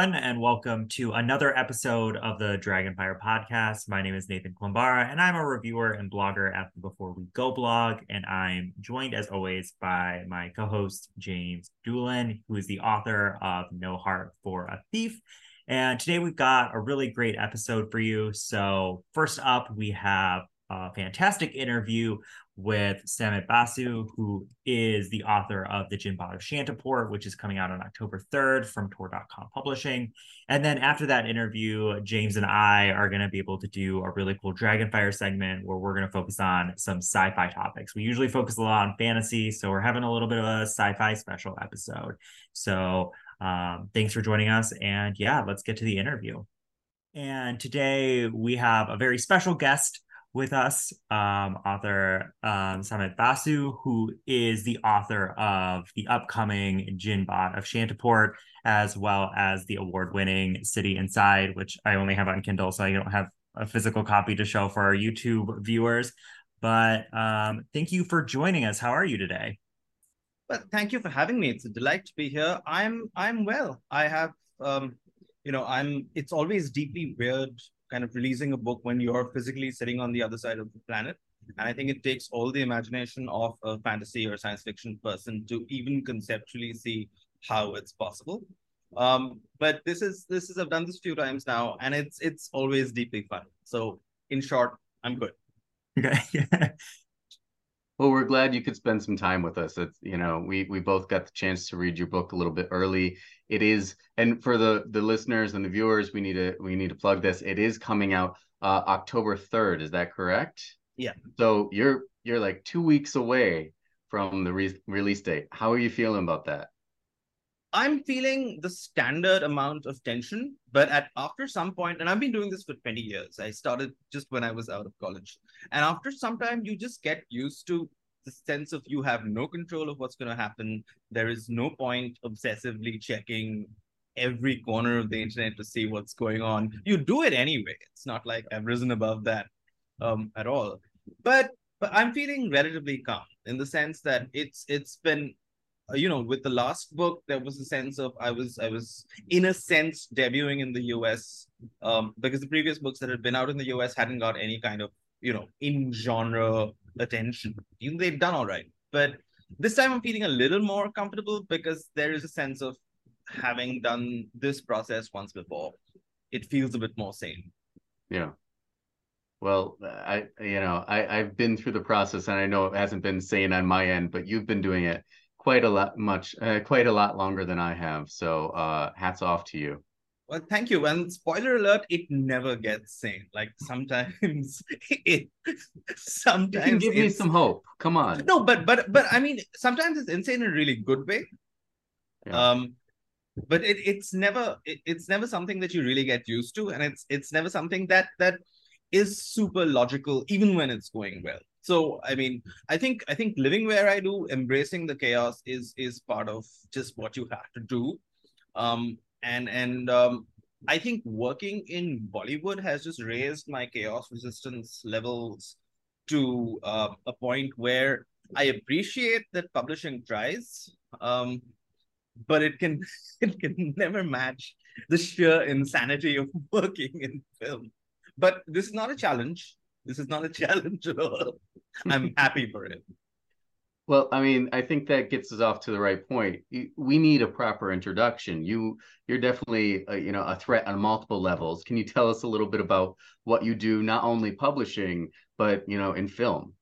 everyone, and welcome to another episode of the Dragonfire podcast. My name is Nathan Klambara, and I'm a reviewer and blogger at the Before We Go blog. And I'm joined, as always, by my co host, James Dulin, who is the author of No Heart for a Thief. And today we've got a really great episode for you. So, first up, we have a fantastic interview with Samit Basu, who is the author of The Jinn-Bot of Shantiport, which is coming out on October 3rd from Tor.com Publishing. And then after that interview, James and I are going to be able to do a really cool Dragonfire segment where we're going to focus on some sci fi topics. We usually focus a lot on fantasy, so we're having a little bit of a sci fi special episode. So um, thanks for joining us. And yeah, let's get to the interview. And today we have a very special guest with us, um, author um, Samit Basu, who is the author of the upcoming Jinn-Bot of Shantiport, as well as the award-winning City Inside, which I only have on Kindle, so I don't have a physical copy to show for our YouTube viewers. But um, thank you for joining us. How are you today? Well, thank you for having me. It's a delight to be here. I'm I'm well. I have um, you know, I'm it's always deeply weird kind of releasing a book when you're physically sitting on the other side of the planet. And I think it takes all the imagination of a fantasy or science fiction person to even conceptually see how it's possible. Um, but this is this is I've done this a few times now, and it's it's always deeply fun. So in short, I'm good. Okay. Well, we're glad you could spend some time with us. It's you know we we both got the chance to read your book a little bit early. It is, and for the the listeners and the viewers, we need to we need to plug this. It is coming out uh, October third. Is that correct? Yeah. So you're you're like two weeks away from the re- release date. How are you feeling about that? I'm feeling the standard amount of tension, but at after some point, and I've been doing this for 20 years. I started just when I was out of college. And after some time, you just get used to the sense of you have no control of what's going to happen. There is no point obsessively checking every corner of the internet to see what's going on. You do it anyway. It's not like I've risen above that um, at all. But but I'm feeling relatively calm in the sense that it's it's been you know with the last book there was a sense of i was i was in a sense debuting in the us um, because the previous books that had been out in the us hadn't got any kind of you know in genre attention. Even they've done all right. But this time i'm feeling a little more comfortable because there is a sense of having done this process once before. It feels a bit more sane. Yeah. Well i you know i i've been through the process and i know it hasn't been sane on my end but you've been doing it quite a lot much uh, quite a lot longer than i have so uh hats off to you well, thank you. And spoiler alert, it never gets sane. Like sometimes it sometimes you can give me some hope. Come on. No, but but but I mean sometimes it's insane in a really good way. Yeah. Um but it, it's never it, it's never something that you really get used to and it's it's never something that that is super logical even when it's going well so i mean i think i think living where i do embracing the chaos is is part of just what you have to do um and and um, I think working in Bollywood has just raised my chaos resistance levels to uh, a point where I appreciate that publishing tries, um, but it can it can never match the sheer insanity of working in film. But this is not a challenge. This is not a challenge at all. I'm happy for it. Well, I mean, I think that gets us off to the right point. We need a proper introduction. You, you're definitely, a, you know, a threat on multiple levels. Can you tell us a little bit about what you do, not only publishing, but you know, in film?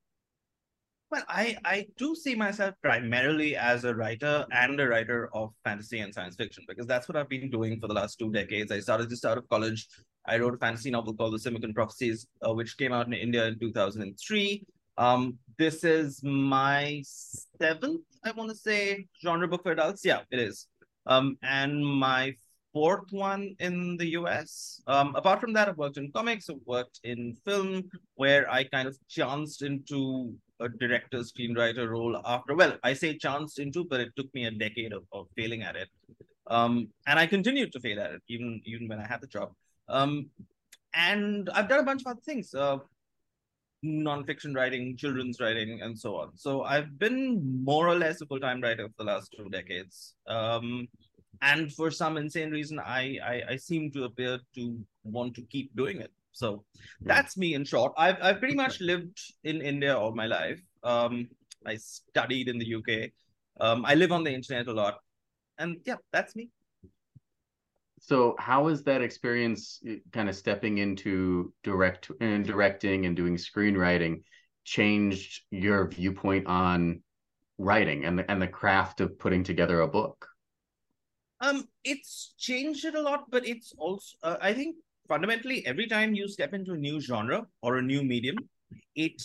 Well, I I do see myself primarily as a writer and a writer of fantasy and science fiction because that's what I've been doing for the last two decades. I started just out of college. I wrote a fantasy novel called The Simoqin Prophecies, uh, which came out in India in 2003. Um, this is my seventh, I want to say, genre book for adults. Yeah, it is. Um, and my fourth one in the US. Um, apart from that, I've worked in comics, I've worked in film, where I kind of chanced into a director screenwriter role after. Well, I say chanced into, but it took me a decade of, of failing at it. Um, and I continued to fail at it even even when I had the job. Um, and I've done a bunch of other things. Uh, nonfiction writing, children's writing, and so on. So I've been more or less a full time writer for the last two decades. Um, and for some insane reason, I, I I seem to appear to want to keep doing it. So that's me in short. I've I've pretty much lived in India all my life. Um, I studied in the UK. Um, I live on the internet a lot, and yeah, that's me. So how is that experience eh, kind of stepping into direct and directing and doing screenwriting changed your viewpoint on writing and the, and the craft of putting together a book? Um, it's changed it a lot, but it's also uh, I think fundamentally every time you step into a new genre or a new medium, it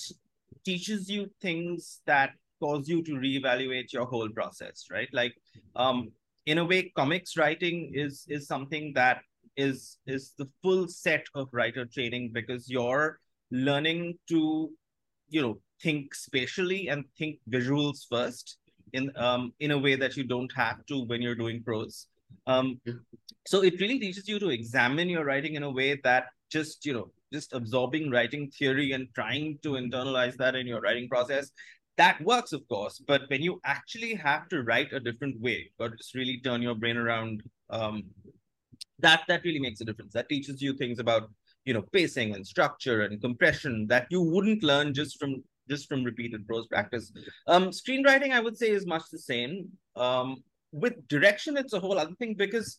teaches you things that cause you to reevaluate your whole process, right? Like, um, in a way, comics writing is is something that is is the full set of writer training because you're learning to, you know, think spatially and think visuals first in um in a way that you don't have to when you're doing prose. Um, so it really teaches you to examine your writing in a way that just you know just absorbing writing theory and trying to internalize that in your writing process that works of course but when you actually have to write a different way or just really turn your brain around um, that that really makes a difference. That teaches you things about you know pacing and structure and compression that you wouldn't learn just from just from repeated prose practice. Um screenwriting i would say is much the same. Um with direction it's a whole other thing because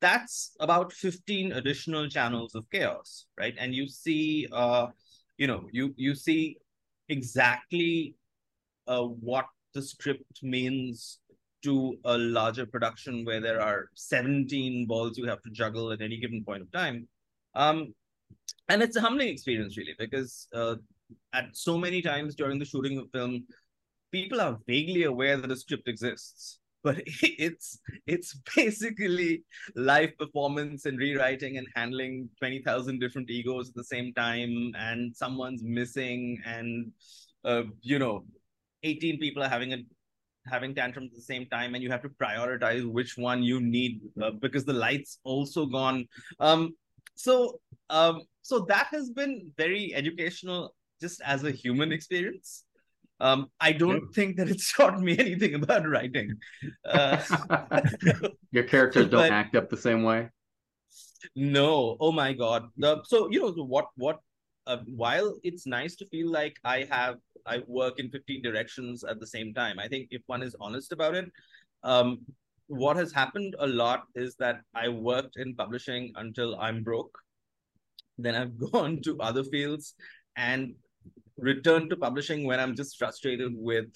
that's about 15 additional channels of chaos right? And you see uh you know you you see exactly uh, what the script means to a larger production where there are 17 balls you have to juggle at any given point of time. Um and it's a humbling experience really because uh, at so many times during the shooting of film people are vaguely aware that a script exists but it's it's basically live performance and rewriting and handling 20,000 different egos at the same time and someone's missing and uh, you know 18 people are having a having tantrums at the same time and you have to prioritize which one you need uh, because the lights also gone um so um so that has been very educational just as a human experience um, I don't think that it's taught me anything about writing. Uh, Your characters don't but, act up the same way. No. Oh my god. The, so you know what? What? Uh, while it's nice to feel like I have I work in 15 directions at the same time, I think if one is honest about it, um, what has happened a lot is that I worked in publishing until I'm broke. Then I've gone to other fields and returned to publishing when I'm just frustrated with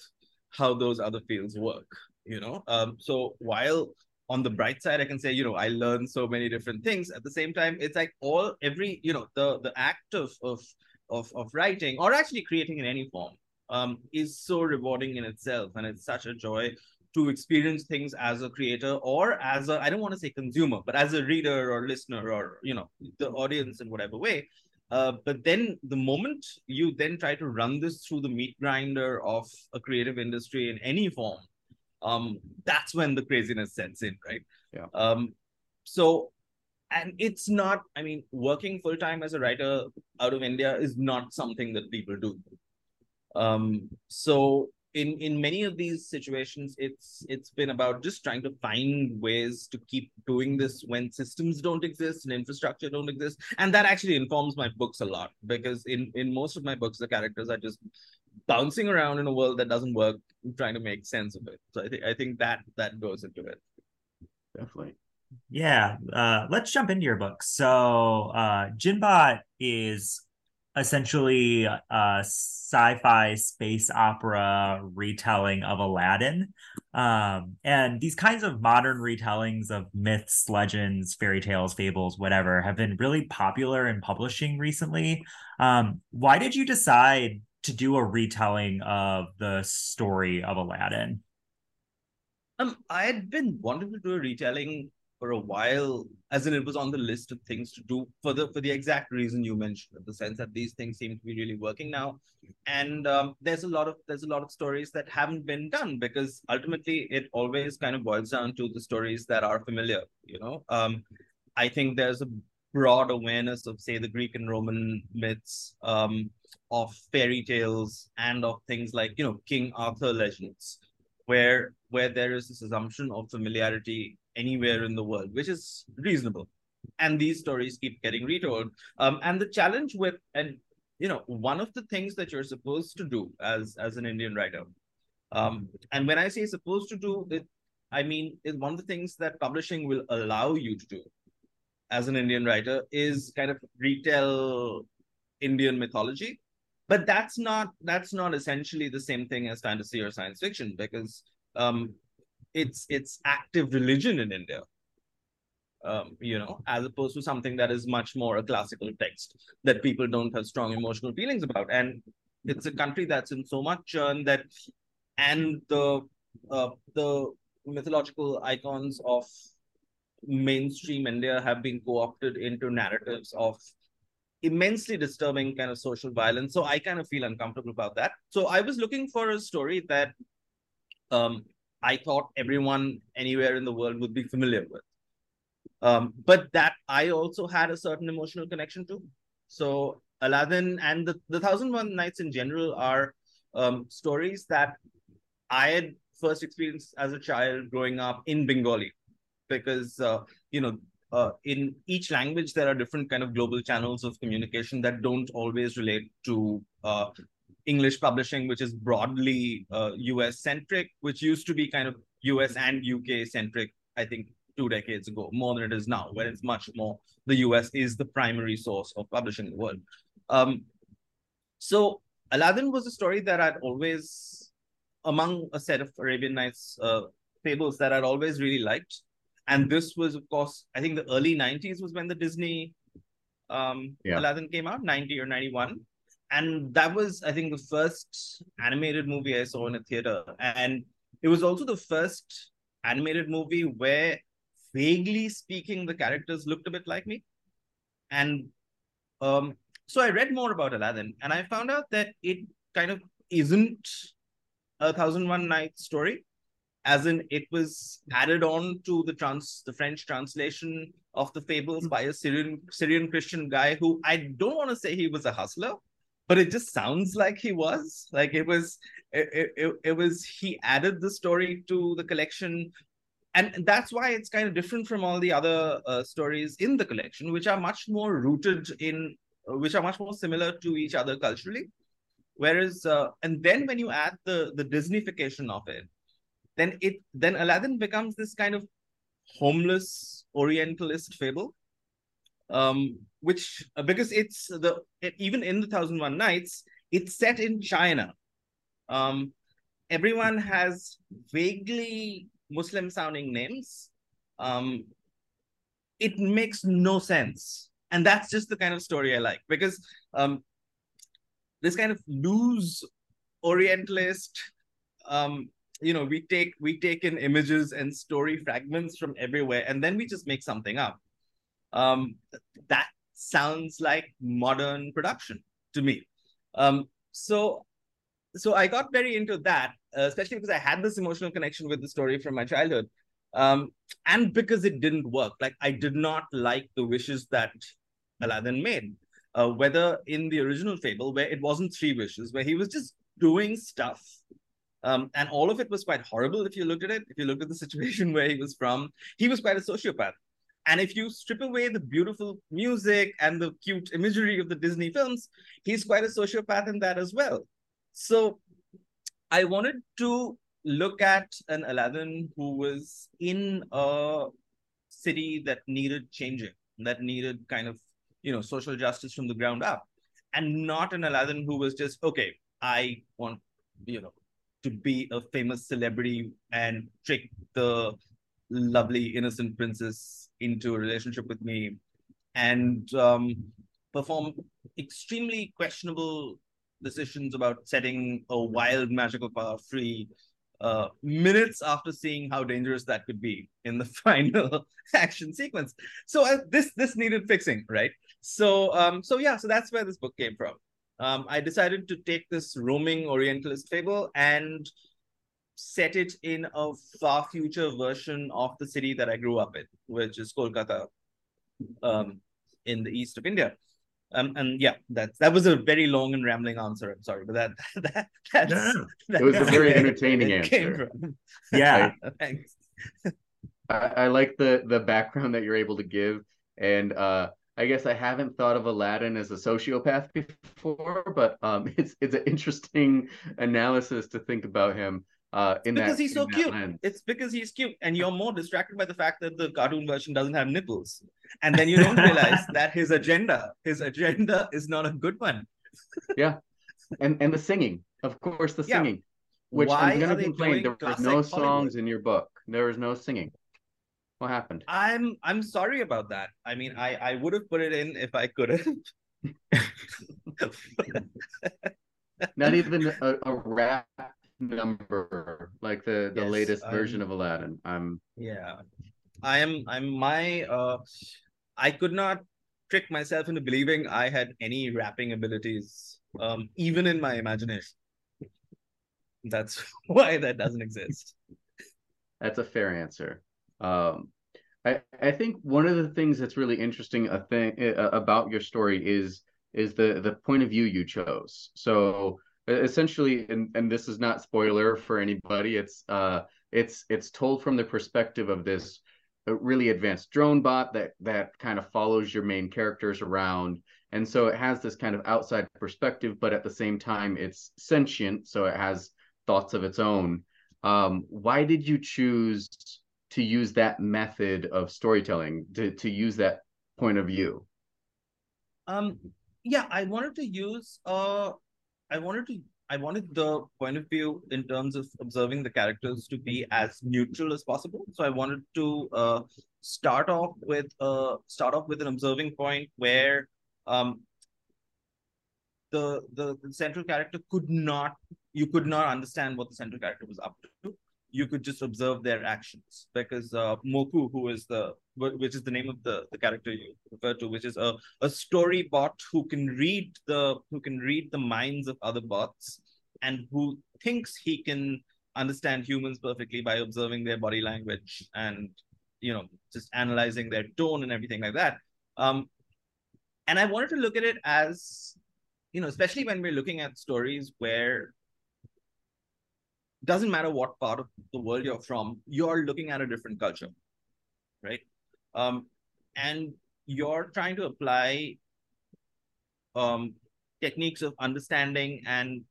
how those other fields work. You know, um, so while on the bright side, I can say, you know, I learned so many different things. At the same time, it's like all every, you know, the the act of of of of writing or actually creating in any form um, is so rewarding in itself, and it's such a joy to experience things as a creator or as a I don't want to say consumer, but as a reader or listener or you know the audience in whatever way. Uh, but then the moment you then try to run this through the meat grinder of a creative industry in any form, um, that's when the craziness sets in, right? Yeah. Um, so, and it's not, I mean, working full time as a writer out of India is not something that people do. Um, so in in many of these situations it's it's been about just trying to find ways to keep doing this when systems don't exist and infrastructure don't exist. And that actually informs my books a lot because in in most of my books the characters are just bouncing around in a world that doesn't work trying to make sense of it. So i think i think that that goes into it. Definitely. Yeah uh let's jump into your book. So uh Jinn-Bot is essentially a sci-fi space opera retelling of Aladdin. Um, and these kinds of modern retellings of myths, legends, fairy tales, fables, whatever, have been really popular in publishing recently. Um, why did you decide to do a retelling of the story of Aladdin? Um, I had been wanting to do a retelling for a while, as in it was on the list of things to do for the for the exact reason you mentioned, the sense that these things seem to be really working now, and um, there's a lot of there's a lot of stories that haven't been done because ultimately it always kind of boils down to the stories that are familiar. You know, um, I think there's a broad awareness of say the Greek and Roman myths, um, of fairy tales, and of things like you know King Arthur legends where where there is this assumption of familiarity anywhere in the world, which is reasonable. And these stories keep getting retold. Um, and the challenge with and you know one of the things that you're supposed to do as as an Indian writer, um, and when I say supposed to do it, I mean is one of the things that publishing will allow you to do as an Indian writer is kind of retell Indian mythology. But that's not that's not essentially the same thing as fantasy or science fiction because um, it's it's active religion in India. Um, you know, as opposed to something that is much more a classical text that people don't have strong emotional feelings about. And it's a country that's in so much churn that, and the uh, the mythological icons of mainstream India have been co-opted into narratives of immensely disturbing kind of social violence. So I kind of feel uncomfortable about that. So I was looking for a story that um, I thought everyone anywhere in the world would be familiar with. Um, but that I also had a certain emotional connection to. So Aladdin and the, the Thousand One Nights in general are um, stories that I had first experienced as a child growing up in Bengali, because uh, you know uh, in each language there are different kind of global channels of communication that don't always relate to uh, English publishing, which is broadly uh, US centric, which used to be kind of US and UK centric, I think two decades ago, more than it is now, where it's much more the US is the primary source of publishing in the world. Um, so Aladdin was a story that I'd always, among a set of Arabian Nights uh, fables that I'd always really liked. And this was, of course, I think the early 90s was when the Disney um, yeah. Aladdin came out, 90 or 91 and that was i think the first animated movie i saw in a theater. And it was also the first animated movie where vaguely speaking the characters looked a bit like me. And um so i read more about aladdin and i found out that it kind of isn't a thousand one night story as in it was added on to the trans the french translation of the fables by a syrian syrian christian guy who i don't want to say he was a hustler but it just sounds like he was like it was it, it, it was he added the story to the collection. And that's why it's kind of different from all the other uh, stories in the collection which are much more rooted in which are much more similar to each other culturally. Whereas uh, and then when you add the the disneyfication of it then it then aladdin becomes this kind of homeless orientalist fable. Um, which uh, because it's the even in the Thousand One Nights, it's set in China. Um, everyone has vaguely Muslim sounding names. Um, it makes no sense, and that's just the kind of story I like because um, this kind of loose Orientalist. Um, you know, we take we take in images and story fragments from everywhere, and then we just make something up um, that sounds like modern production to me. Um, so, so I got very into that, uh, especially because I had this emotional connection with the story from my childhood, um, and because it didn't work. Like I did not like the wishes that Aladdin made, uh, whether in the original fable where it wasn't three wishes, where he was just doing stuff um, and all of it was quite horrible if you looked at it. If you looked at the situation where he was from, he was quite a sociopath. And if you strip away the beautiful music and the cute imagery of the Disney films, he's quite a sociopath in that as well. So I wanted to look at an Aladdin who was in a city that needed changing, that needed kind of, you know, social justice from the ground up, and not an Aladdin who was just, okay, I want, you know, to be a famous celebrity and trick the lovely innocent princess into a relationship with me and um, perform extremely questionable decisions about setting a wild magical power free uh, minutes after seeing how dangerous that could be in the final action sequence. So uh, this this needed fixing, right? So um, so yeah, so that's where this book came from. Um, I decided to take this roaming Orientalist fable and set it in a far future version of the city that I grew up in, which is Kolkata, um, in the east of India. Um, and yeah, that that was a very long and rambling answer. I'm sorry, but that that that's, no, no. it was a very entertaining answer. yeah, thanks. I, I like the the background that you're able to give, and uh, I guess I haven't thought of Aladdin as a sociopath before, but um, it's it's an interesting analysis to think about him. Uh, in because that, he's so cute. It's because he's cute, and you're more distracted by the fact that the cartoon version doesn't have nipples, and then you don't realize that his agenda, his agenda, is not a good one. yeah, and and the singing, of course, the singing. Yeah. Which Why I'm going to complain. There were no songs Hollywood? in your book. There was no singing. What happened? I'm I'm sorry about that. I mean, I I would have put it in if I could have. Not even a, a rap number like the the yes, latest um, version of Aladdin. I'm yeah. I am I'm my uh I could not trick myself into believing I had any rapping abilities um even in my imagination. That's why that doesn't exist. That's a fair answer. Um, I I think one of the things that's really interesting a thing uh, about your story is is the the point of view you chose. So essentially, and and this is not spoiler for anybody. It's uh it's it's told from the perspective of this uh, really advanced drone bot that that kind of follows your main characters around and so it has this kind of outside perspective but at the same time it's sentient so it has thoughts of its own um, why did you choose to use that method of storytelling to, to use that point of view um yeah i wanted to use uh i wanted to i wanted the point of view in terms of observing the characters to be as neutral as possible. So i wanted to uh start off with uh start off with an observing point where um the, the the central character could not you could not understand what the central character was up to you could just observe their actions because uh, Moku, who is the which is the name of the, the character you refer to, which is a, a story bot who can read the who can read the minds of other bots and who thinks he can understand humans perfectly by observing their body language and you know just analyzing their tone and everything like that. Um, and I wanted to look at it as you know, especially when we're looking at stories where doesn't matter what part of the world you're from, you're looking at a different culture, right? Um, and you're trying to apply um, techniques of understanding and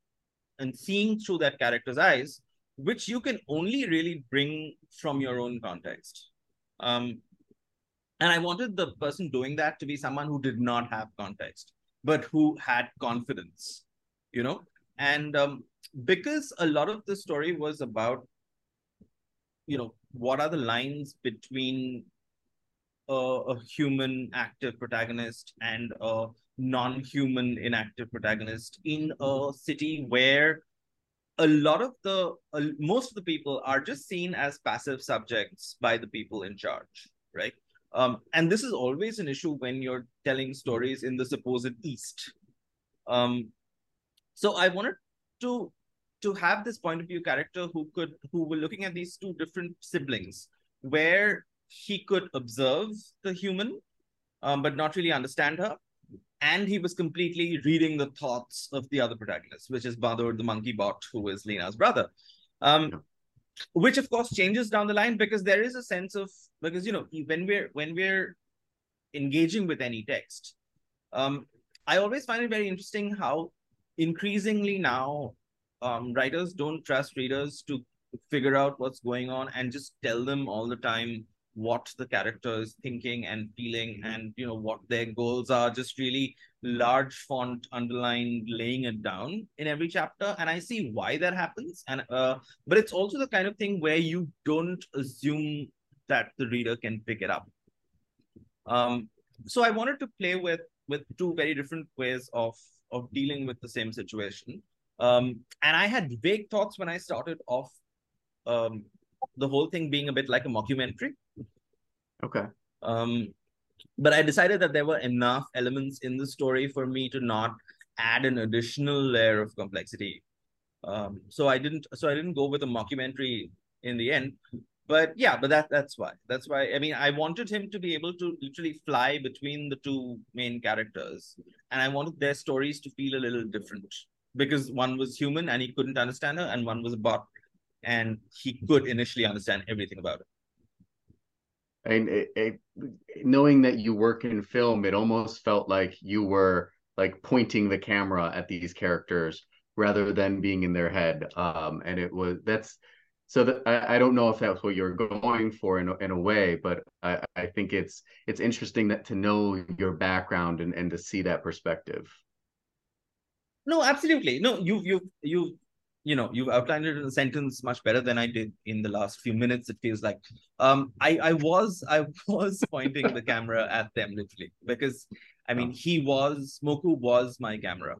and seeing through that character's eyes, which you can only really bring from your own context. Um, and I wanted the person doing that to be someone who did not have context, but who had confidence, you know. And um, because a lot of the story was about you know what are the lines between a, human active protagonist and a non-human inactive protagonist in a city where a lot of the uh, most of the people are just seen as passive subjects by the people in charge right? Um, and this is always an issue when you're telling stories in the supposed east. Um, so i wanted to to have this point of view character who could who were looking at these two different siblings where he could observe the human um, but not really understand her and he was completely reading the thoughts of the other protagonist which is Bahadur the monkey bot who is Lena's brother. Um, which of course changes down the line because there is a sense of because you know when we're when we're engaging with any text um, I always find it very interesting how increasingly now um, writers don't trust readers to figure out what's going on and just tell them all the time what the character is thinking and feeling and you know what their goals are just really large font underlined laying it down in every chapter. And i see why that happens. And uh but it's also the kind of thing where you don't assume that the reader can pick it up. Um so i wanted to play with with two very different ways of of dealing with the same situation um, and I had vague thoughts when I started off um, the whole thing being a bit like a mockumentary. Okay. Um, but I decided that there were enough elements in the story for me to not add an additional layer of complexity. Um, so I didn't. So I didn't go with a mockumentary in the end. But yeah, but that that's why. That's why. I mean, I wanted him to be able to literally fly between the two main characters, and I wanted their stories to feel a little different because one was human and he couldn't understand her, and one was a bot and he could initially understand everything about it. and it, it, knowing that you work in film, it almost felt like you were like pointing the camera at these characters rather than being in their head. Um, and it was that's so I, I don't know if that's what you're going for in a, in a way, but I, I think it's it's interesting that to know your background and, and to see that perspective. No, absolutely. No, you've you you you know you've outlined it in a sentence much better than I did in the last few minutes. It feels like um I I was I was pointing the camera at them literally because I mean he was Moku was my camera,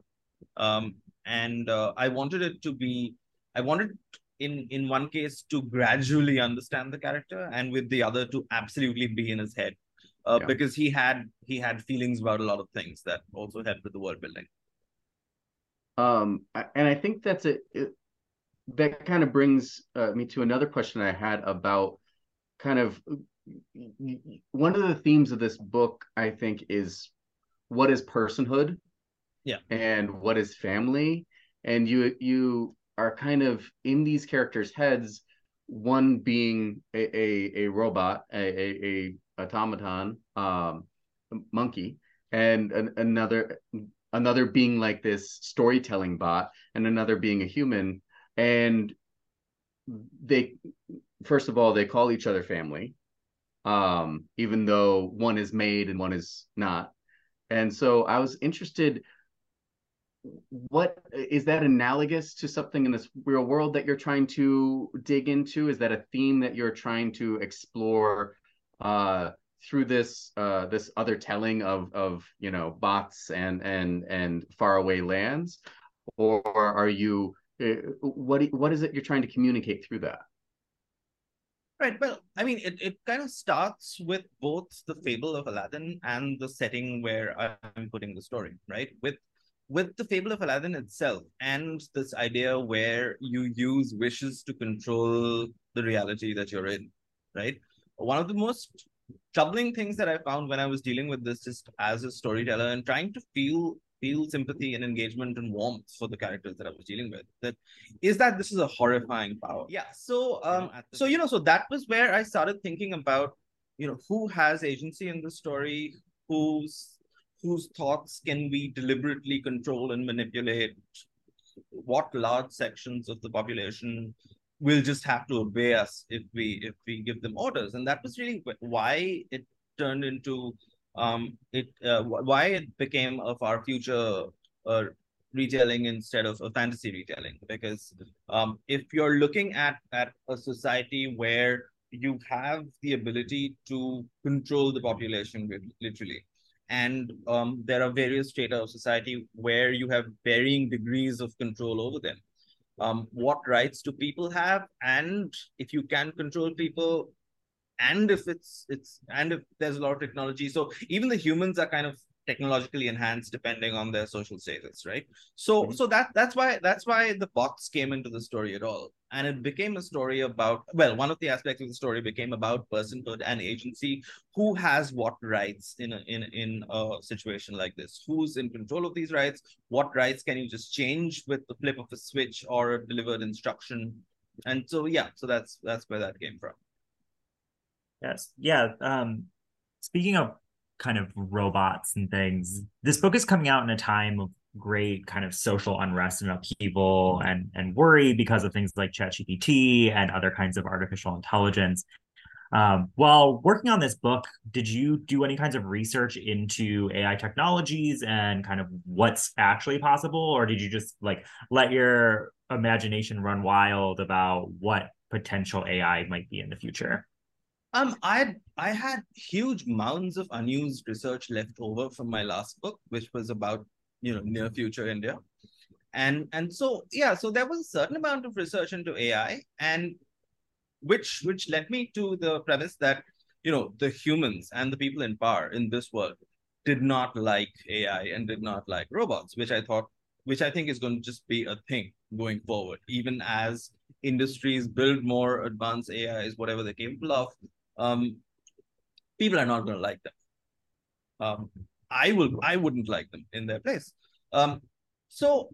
um and uh, I wanted it to be I wanted in in one case to gradually understand the character and with the other to absolutely be in his head uh, yeah. because he had he had feelings about a lot of things that also helped with the world building um, and I think that's it. it that kind of brings uh, me to another question I had about kind of one of the themes of this book. I think is what is personhood, yeah, and what is family, and you you are kind of in these characters' heads. One being a a, a robot, a, a, a automaton, um, monkey, and an, another another being like this storytelling bot and another being a human and they first of all they call each other family um even though one is made and one is not and so i was interested what is that analogous to something in this real world that you're trying to dig into is that a theme that you're trying to explore uh through this uh, this other telling of of you know bots and and and faraway lands, or are you uh, what what is it you're trying to communicate through that? Right. Well, I mean, it, it kind of starts with both the fable of Aladdin and the setting where I'm putting the story, right? With with the fable of Aladdin itself and this idea where you use wishes to control the reality that you're in, right? One of the most troubling things that I found when I was dealing with this just as a storyteller and trying to feel feel sympathy and engagement and warmth for the characters that I was dealing with. That is that this is a horrifying power. Yeah. So um so you know, so that was where I started thinking about, you know, who has agency in the story, whose whose thoughts can we deliberately control and manipulate, what large sections of the population will just have to obey us if we if we give them orders? And that was really why it turned into um it uh, why it became a far future uh, retelling instead of a fantasy retelling. Because um if you're looking at at a society where you have the ability to control the population literally and um, there are various strata of society where you have varying degrees of control over them. Um, what rights do people have? And if you can control people and if it's it's and if there's a lot of technology. So even the humans are kind of technologically enhanced depending on their social status right? So mm-hmm. so that that's why that's why the box came into the story at all. And it became a story about well one of the aspects of the story became about personhood and agency. Who has what rights in a in in a situation like this? Who's in control of these rights? What rights can you just change with the flip of a switch or a delivered instruction? And so yeah so that's that's where that came from. Yes. Yeah um speaking of kind of robots and things. This book is coming out in a time of great kind of social unrest and upheaval and and worry because of things like ChatGPT and other kinds of artificial intelligence. Um, while working on this book, did you do any kinds of research into AI technologies and kind of what's actually possible, or did you just like let your imagination run wild about what potential AI might be in the future? Um, I I had huge mounds of unused research left over from my last book, which was about you know near future India, and and so yeah, so there was a certain amount of research into AI, and which which led me to the premise that you know the humans and the people in power in this world did not like AI and did not like robots, which I thought, which I think is going to just be a thing going forward, even as industries build more advanced AIs, whatever they're capable of um, people are not going to like them. Um, I will, I wouldn't like them in their place. Um, so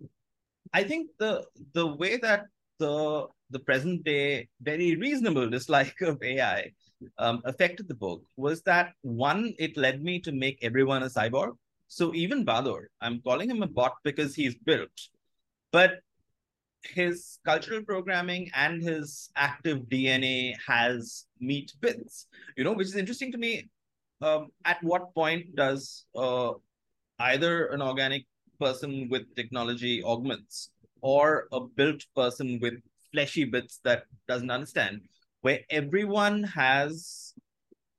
I think the the way that the the present day, very reasonable dislike of AI um, affected the book was that one, it led me to make everyone a cyborg. So even Bahadur, I'm calling him a bot because he's built, but his cultural programming and his active DNA has meat bits, you know, which is interesting to me. Um, at what point does uh, either an organic person with technology augments or a built person with fleshy bits that doesn't understand, where everyone has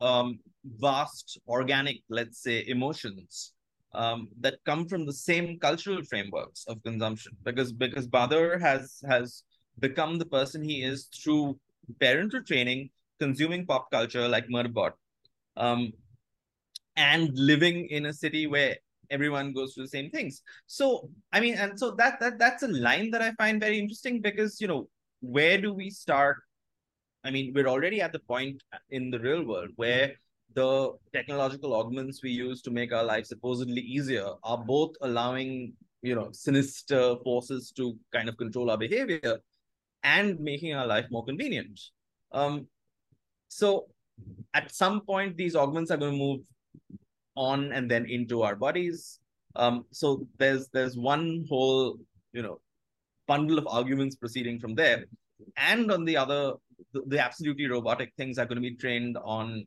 um, vast organic, let's say, emotions um, that come from the same cultural frameworks of consumption. Because because Bahadur has has become the person he is through parental training, consuming pop culture like Murderbot, um, and living in a city where everyone goes through the same things. So I mean, and so that that that's a line that I find very interesting because you know where do we start? I mean, we're already at the point in the real world where the technological augments we use to make our life supposedly easier are both allowing you know sinister forces to kind of control our behavior and making our life more convenient. Um so at some point these augments are going to move on and then into our bodies. Um so there's there's one whole you know bundle of arguments proceeding from there. And on the other the, the absolutely robotic things are going to be trained on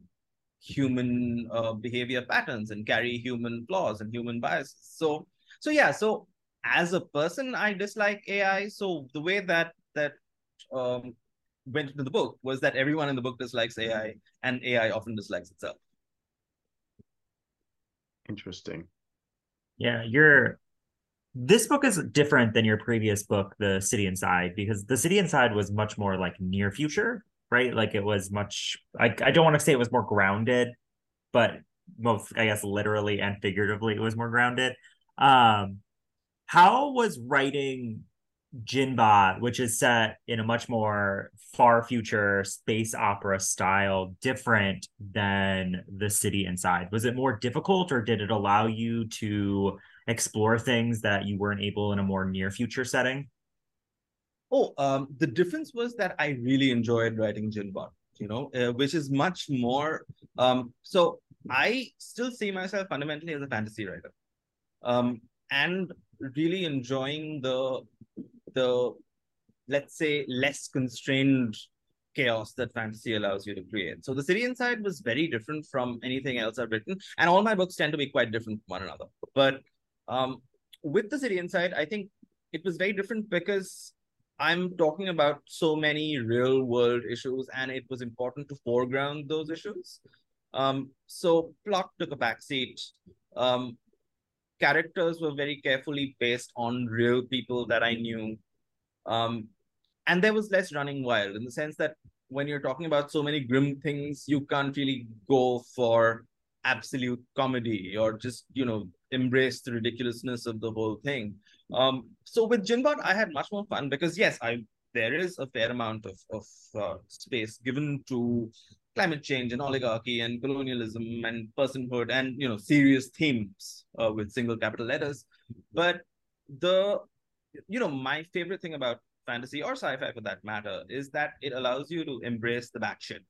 human uh, behavior patterns and carry human flaws and human biases. So, so yeah. So as a person, I dislike AI. So the way that that um, went into the book was that everyone in the book dislikes AI, and AI often dislikes itself. Interesting. Yeah, you're. This book is different than your previous book, The City Inside, because The City Inside was much more like near future right? Like it was much I I don't want to say it was more grounded, but both I guess literally and figuratively it was more grounded. Um how was writing Jinn-Bot, which is set in a much more far future space opera style, different than the city inside? Was it more difficult or did it allow you to explore things that you weren't able in a more near future setting? Oh, um, the difference was that I really enjoyed writing Jinn-Bot, you know, uh, which is much more. Um, so I still see myself fundamentally as a fantasy writer, um, and really enjoying the the let's say less constrained chaos that fantasy allows you to create. So the city inside was very different from anything else I've written, and all my books tend to be quite different from one another. But um, with the city inside, I think it was very different because I'm talking about so many real world issues, and it was important to foreground those issues. Um, so plot took a backseat. Um, characters were very carefully based on real people that I knew. Um, and there was less running wild in the sense that when you're talking about so many grim things, you can't really go for absolute comedy or just, you know, embrace the ridiculousness of the whole thing. Um, so with Jinn-Bot, I had much more fun because yes, I there is a fair amount of of uh, space given to climate change and oligarchy and colonialism and personhood and you know serious themes uh, with single capital letters. But the you know my favorite thing about fantasy or sci-fi for that matter is that it allows you to embrace the batshit.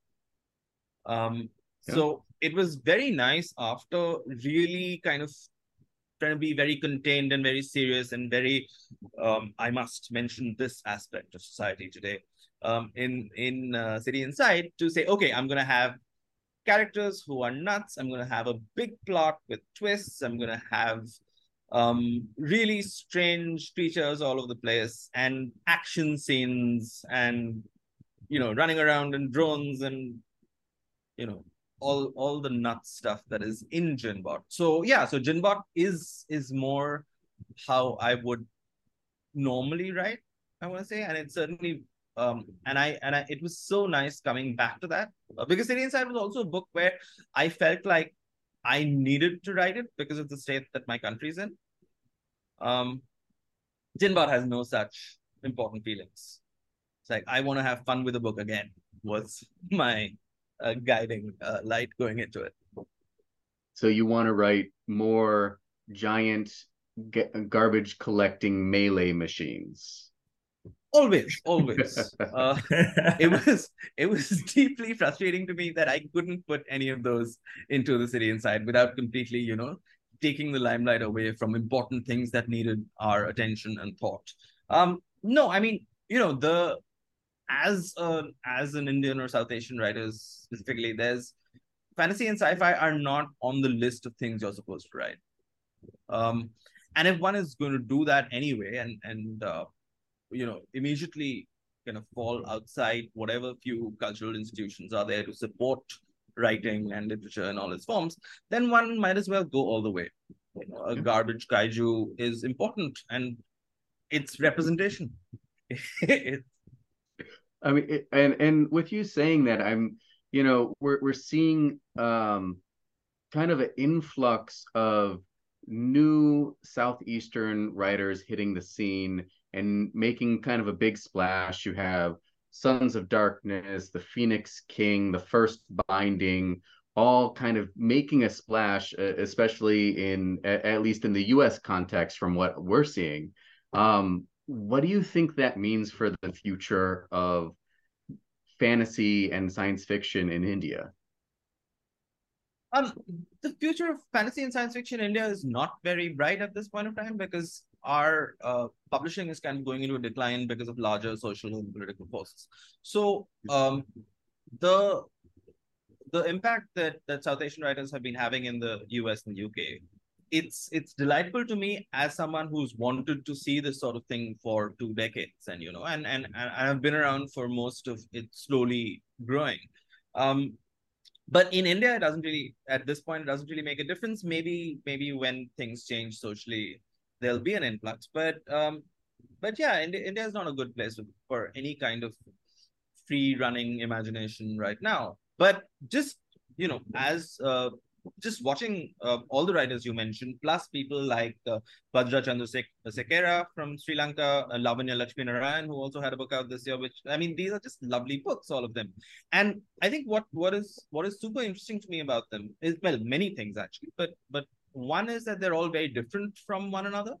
Um, yeah. so it was very nice after really kind of trying to be very contained and very serious and very um, i must mention this aspect of society today um, in in uh, city inside to say okay i'm going to have characters who are nuts. I'm going to have a big plot with twists. I'm going to have um, really strange creatures all over the place and action scenes and you know running around in drones and you know all all the nut stuff that is in Jinn-Bot. So yeah, so Jinn-Bot is is more how I would normally write. I want to say, and it's certainly um and I and I it was so nice coming back to that uh, because City Inside was also a book where I felt like I needed to write it because of the state that my country's in. Um, Jinn-Bot has no such important feelings. It's like I want to have fun with the book again. Was my a guiding uh, light going into it. So you want to write more giant garbage collecting melee machines. always always uh, it was it was deeply frustrating to me that i couldn't put any of those into the city inside without completely you know taking the limelight away from important things that needed our attention and thought um no i mean you know the as a as an indian or south asian writer specifically there's fantasy and sci-fi are not on the list of things you're supposed to write. Um and if one is going to do that anyway and and uh, you know immediately kind of fall outside whatever few cultural institutions are there to support writing and literature in all its forms then one might as well go all the way. You know, a garbage kaiju is important and it's representation. It's... i mean it, and and with you saying that i'm you know we're we're seeing um kind of an influx of new southeastern writers hitting the scene and making kind of a big splash. You have Sons of Darkness, The Phoenix King, The First Binding, all kind of making a splash, especially in at least in the U.S. context, from what we're seeing. Um, what do you think that means for the future of fantasy and science fiction in India? Um, the future of fantasy and science fiction in India is not very bright at this point of time because our uh, publishing is kind of going into a decline because of larger social and political forces. So um, the the impact that that South Asian writers have been having in the US and UK, it's it's delightful to me as someone who's wanted to see this sort of thing for two decades, and you know, and and, and I've been around for most of it slowly growing. Um, but in India, it doesn't really at this point it doesn't really make a difference. Maybe maybe when things change socially, there'll be an influx. But um, but yeah, India, India is not a good place for any kind of free running imagination right now. But just you know, as uh, just watching uh, all the writers you mentioned, plus people like uh, Bhadra Chandra Sekera from Sri Lanka, uh, Lavanya Lakshminarayan, who also had a book out this year. Which I mean, these are just lovely books, all of them. And I think what what is what is super interesting to me about them is well, many things actually, but but one is that they're all very different from one another,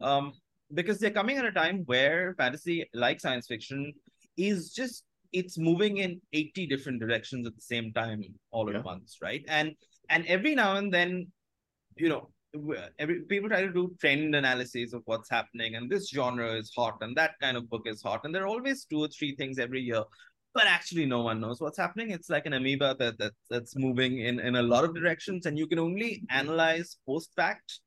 um, because they're coming at a time where fantasy, like science fiction, is just it's moving in 80 different directions at the same time all yeah. at once right and and every now and then you know every people try to do trend analysis of what's happening and this genre is hot and that kind of book is hot and there are always two or three things every year but actually no one knows what's happening. It's like an amoeba that, that that's moving in in a lot of directions and you can only analyze post fact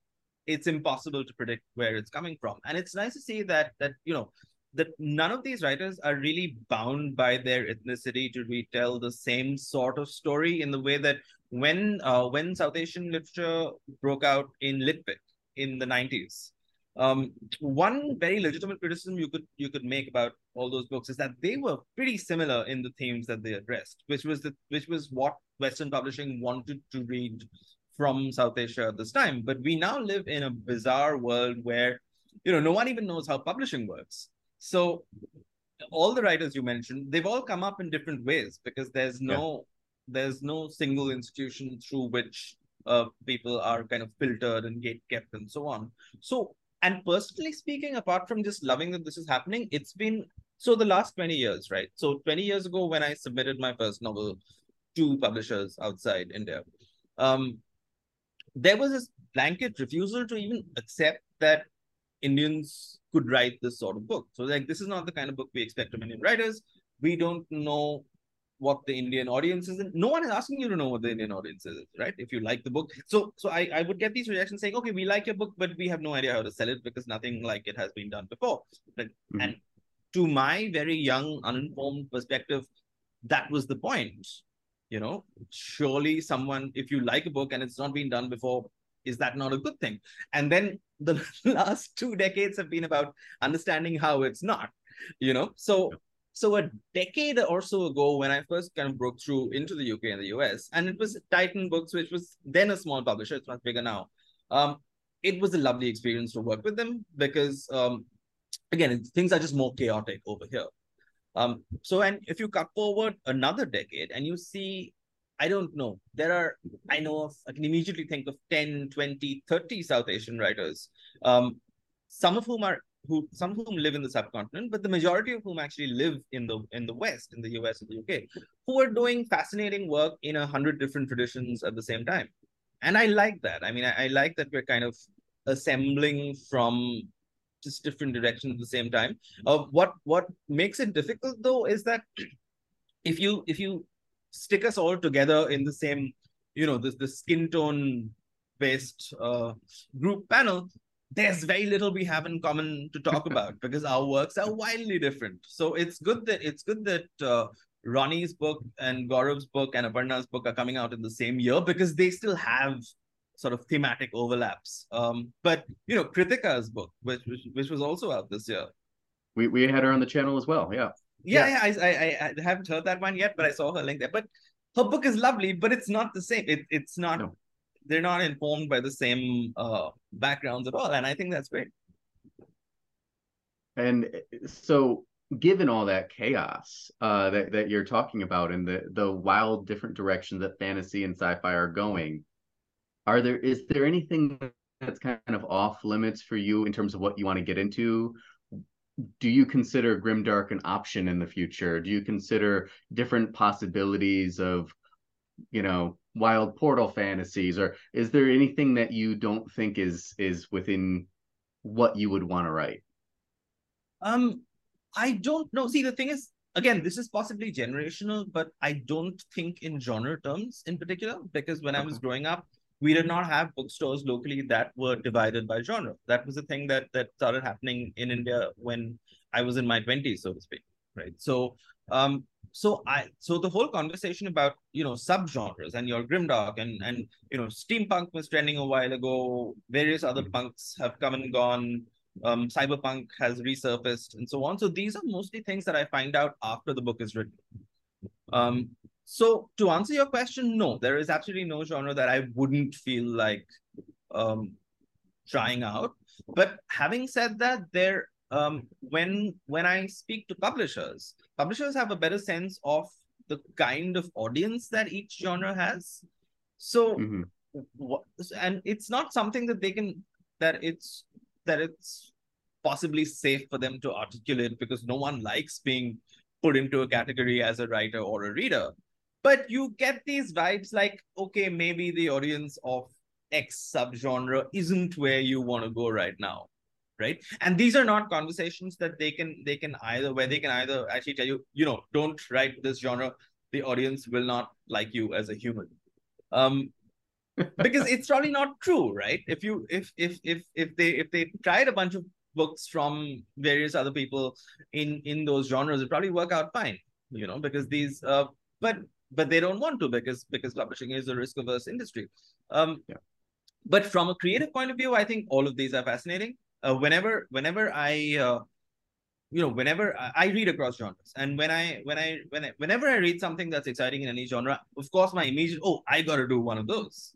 it's impossible to predict where it's coming from. And it's nice to see that that you know that none of these writers are really bound by their ethnicity to retell the same sort of story in the way that when uh, when South Asian literature broke out in lit-fic in the 90s, um, one very legitimate criticism you could you could make about all those books is that they were pretty similar in the themes that they addressed, which was the which was what Western publishing wanted to read from South Asia at this time. But we now live in a bizarre world where you know no one even knows how publishing works so all the writers you mentioned, they've all come up in different ways because there's no yeah. there's no single institution through which uh, people are kind of filtered and gate kept and so on. So and personally speaking, apart from just loving that this is happening, it's been so the last 20 years, right? So 20 years ago when I submitted my first novel to publishers outside India, um, there was this blanket refusal to even accept that Indians could write this sort of book. So like this is not the kind of book we expect from Indian writers. We don't know what the Indian audience is. No one is asking you to know what the Indian audience is, right? If you like the book. So so I, I would get these reactions saying, okay, we like your book, but we have no idea how to sell it because nothing like it has been done before. But, mm-hmm. And to my very young, uninformed perspective, that was the point. You know, surely someone, if you like a book and it's not been done before, is that not a good thing? And then the last two decades have been about understanding how it's not, you know? So, so a decade or so ago, when I first kind of broke through into the UK and the US, and it was Titan Books, which was then a small publisher, it's much bigger now. Um, it was a lovely experience to work with them because, um, again, things are just more chaotic over here. Um, so, and if you cut forward another decade and you see I don't know. There are, I know of, I can immediately think of 10, 20, 30 South Asian writers, um, some of whom are who some of whom live in the subcontinent, but the majority of whom actually live in the in the West, in the US and the UK, who are doing fascinating work in a hundred different traditions at the same time. And I like that. I mean, I, I like that we're kind of assembling from just different directions at the same time. Uh, what what makes it difficult though is that if you if you stick us all together in the same, you know, this the skin tone based uh, group panel, there's very little we have in common to talk about because our works are wildly different. So it's good that it's good that uh, Ronnie's book and Gourav's book and Aparna's book are coming out in the same year because they still have sort of thematic overlaps. Um, but you know, Kritika's book, which, which which was also out this year. We we had her on the channel as well. Yeah. Yeah, yeah. I, I I haven't heard that one yet, but I saw her link there. But her book is lovely, but it's not the same. It it's not. No. They're not informed by the same uh, backgrounds at all, and I think that's great. And so given all that chaos uh, that that you're talking about and the the wild different directions that fantasy and sci-fi are going, are there is there anything that's kind of off limits for you in terms of what you want to get into? Do you consider grimdark an option in the future? Do you consider different possibilities of, you know, wild portal fantasies, or is there anything that you don't think is is within what you would want to write? Um, I don't know. See, the thing is, again, this is possibly generational, but I don't think in genre terms in particular, because when I was growing up, we did not have bookstores locally that were divided by genre. That was a thing that that started happening in India when I was in my 20s, so to speak. Right. So um, so I so the whole conversation about you know subgenres and your grimdark and and you know steampunk was trending a while ago. Various other punks have come and gone um, cyberpunk has resurfaced and so on. So these are mostly things that I find out after the book is written. Um, so to answer your question, no, there is absolutely no genre that I wouldn't feel like um, trying out. But having said that, there um, when when I speak to publishers, publishers have a better sense of the kind of audience that each genre has. So, mm-hmm. and it's not something that they can that it's that it's possibly safe for them to articulate because no one likes being put into a category as a writer or a reader. But you get these vibes like, okay, maybe the audience of X subgenre isn't where you want to go right now. Right. And these are not conversations that they can they can either where they can either actually tell you, you know, don't write this genre. The audience will not like you as a human. Um, because it's probably not true right if you if if if if they if they tried a bunch of books from various other people in in those genres it probably work out fine you know because these uh but but they don't want to because because publishing is a risk averse industry um yeah. but from a creative point of view i think all of these are fascinating uh, whenever whenever i uh, you know whenever I, read across genres and when i when i when I, whenever i read something that's exciting in any genre of course my immediate oh i got to do one of those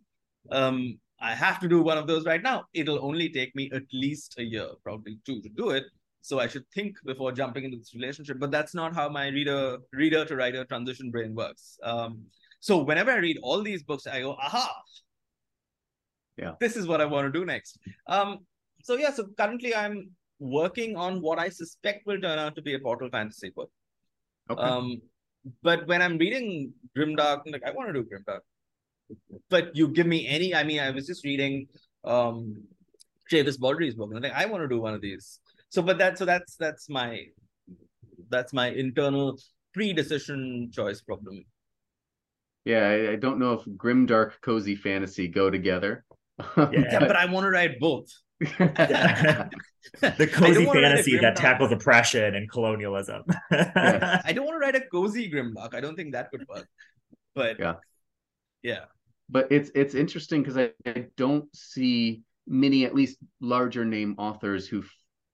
um, I have to do one of those right now. It'll only take me at least a year, probably two, to do it. So I should think before jumping into this relationship. But that's not how my reader reader to writer transition brain works. Um, so whenever I read all these books, I go, aha, yeah, this is what I want to do next. Um, so yeah, so currently I'm working on what I suspect will turn out to be a portal fantasy book. Okay. Um, but when I'm reading Grimdark, I'm like, I want to do Grimdark but you give me any. I mean, I was just reading um Travis Baldree's book, and I'm like, I want to do one of these. So, but that so that's that's my that's my internal pre-decision choice problem. Yeah, I, I don't know if grim, dark, cozy fantasy go together. yeah, yeah, but I want to write both. the cozy fantasy that tackles oppression and colonialism. yeah. I don't want to write a cozy grimdark. I don't think that would work. But yeah, yeah but it's it's interesting because I, I don't see many at least larger name authors who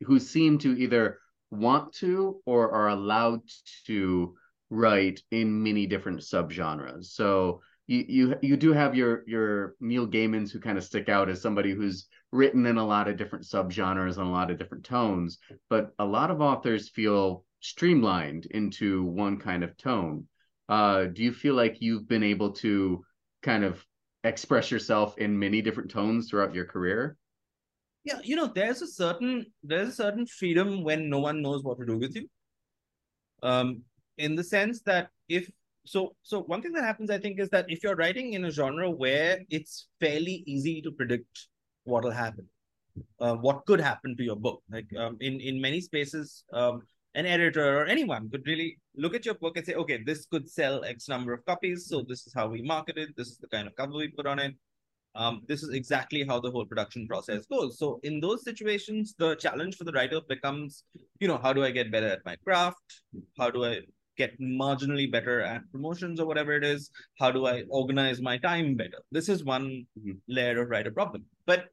who seem to either want to or are allowed to write in many different subgenres so you you you do have your your Neil Gaimans who kind of stick out as somebody who's written in a lot of different subgenres and a lot of different tones, but a lot of authors feel streamlined into one kind of tone. Uh, do you feel like you've been able to kind of express yourself in many different tones throughout your career? Yeah, you know, there's a certain there's a certain freedom when no one knows what to do with you. Um, in the sense that if so so one thing that happens i think is that if you're writing in a genre where it's fairly easy to predict what will happen uh, what could happen to your book like um, in in many spaces um, an editor or anyone could really look at your book and say okay this could sell x number of copies so this is how we market it this is the kind of cover we put on it um, this is exactly how the whole production process goes. So in those situations the challenge for the writer becomes you know how do i get better at my craft? How do i get marginally better at promotions or whatever it is? How do i organize my time better? This is one mm-hmm. layer of writer problem. But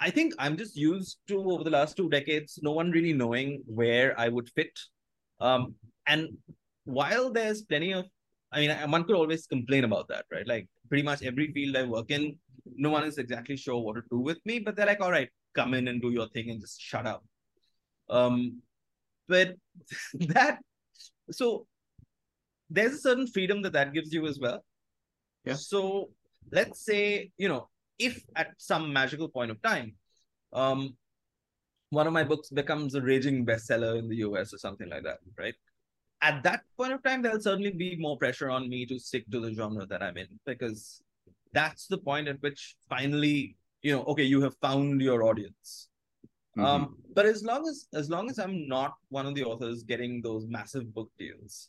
i think i'm just used to over the last two decades no one really knowing where i would fit. Um, and while there's plenty of i mean one could always complain about that right? Like pretty much every field i work in no one is exactly sure what to do with me but they're like all right come in and do your thing and just shut up um but that so there's a certain freedom that that gives you as well. Yeah. So let's say, you know, if at some magical point of time, um, one of my books becomes a raging bestseller in the US or something like that, right? At that point of time, there'll certainly be more pressure on me to stick to the genre that I'm in because that's the point at which finally, you know, okay, you have found your audience. Mm-hmm. Um, but as long as as long as I'm not one of the authors getting those massive book deals,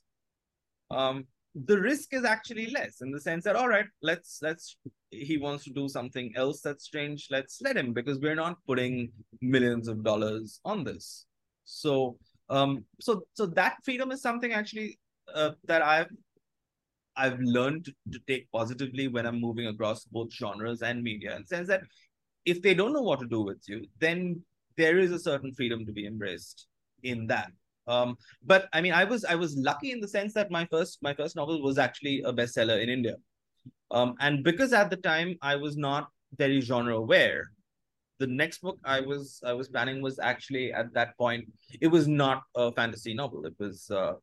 um, the risk is actually less in the sense that all right, let's let's he wants to do something else that's strange, let's let him because we're not putting millions of dollars on this. So um, so so that freedom is something actually uh, that I've I've learned to take positively when I'm moving across both genres and media, in the sense that if they don't know what to do with you, then there is a certain freedom to be embraced in that. Um, but I mean, I was I was lucky in the sense that my first my first novel was actually a bestseller in India, um, and because at the time I was not very genre aware, the next book I was I was planning was actually at that point it was not a fantasy novel. It was uh,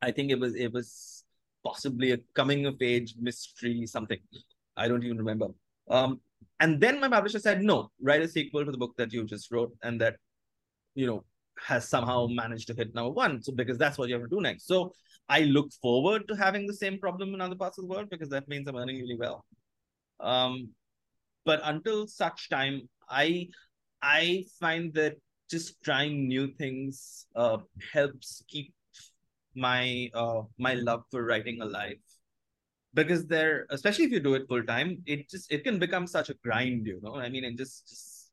I think it was it was possibly a coming of age mystery something. I don't even remember. Um, and then my publisher said, no, write a sequel to the book that you just wrote, and that, you know, has somehow managed to hit number one. So because that's what you have to do next. So I look forward to having the same problem in other parts of the world because that means I'm earning really well. Um, but until such time, I I find that just trying new things uh, helps keep my uh, my love for writing alive because there especially if you do it full time it just it can become such a grind you know i mean and just, just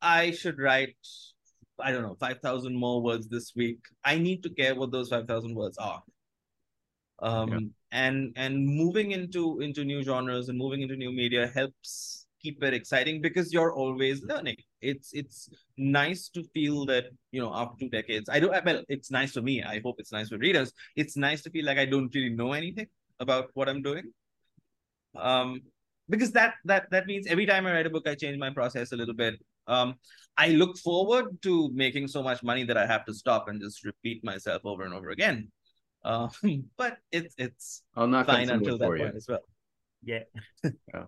i should write I don't know, 5,000 more words this week. I need to care what those 5,000 words are. Um, yeah. and and moving into into new genres and moving into new media helps keep it exciting because you're always learning. It's it's nice to feel that you know after two decades, I don't. Well, it's nice for me. I hope it's nice for readers. It's nice to feel like I don't really know anything about what I'm doing. Um, because that that that means every time I write a book, I change my process a little bit. Um, I look forward to making so much money that I have to stop and just repeat myself over and over again. Uh, but it's it's I'll not fine until that point you. as well. Yeah. yeah.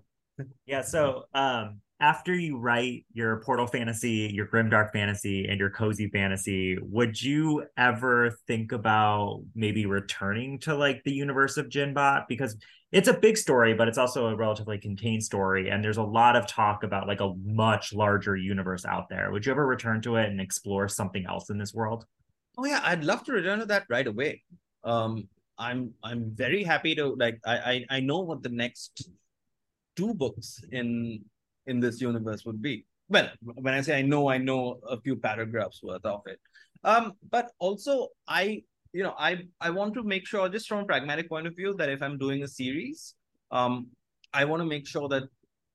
Yeah. So um after you write your portal fantasy, your grimdark fantasy, and your cozy fantasy, would you ever think about maybe returning to like the universe of Jinn-Bot? Because it's a big story, but it's also a relatively contained story. And there's a lot of talk about like a much larger universe out there. Would you ever return to it and explore something else in this world? Oh yeah, I'd love to return to that right away. Um, I'm I'm very happy to like I I, I know what the next two books in in this universe would be. Well, when I say I know, I know a few paragraphs worth of it. Um, but also I, you know, I I want to make sure, just from a pragmatic point of view, that if I'm doing a series, um, I want to make sure that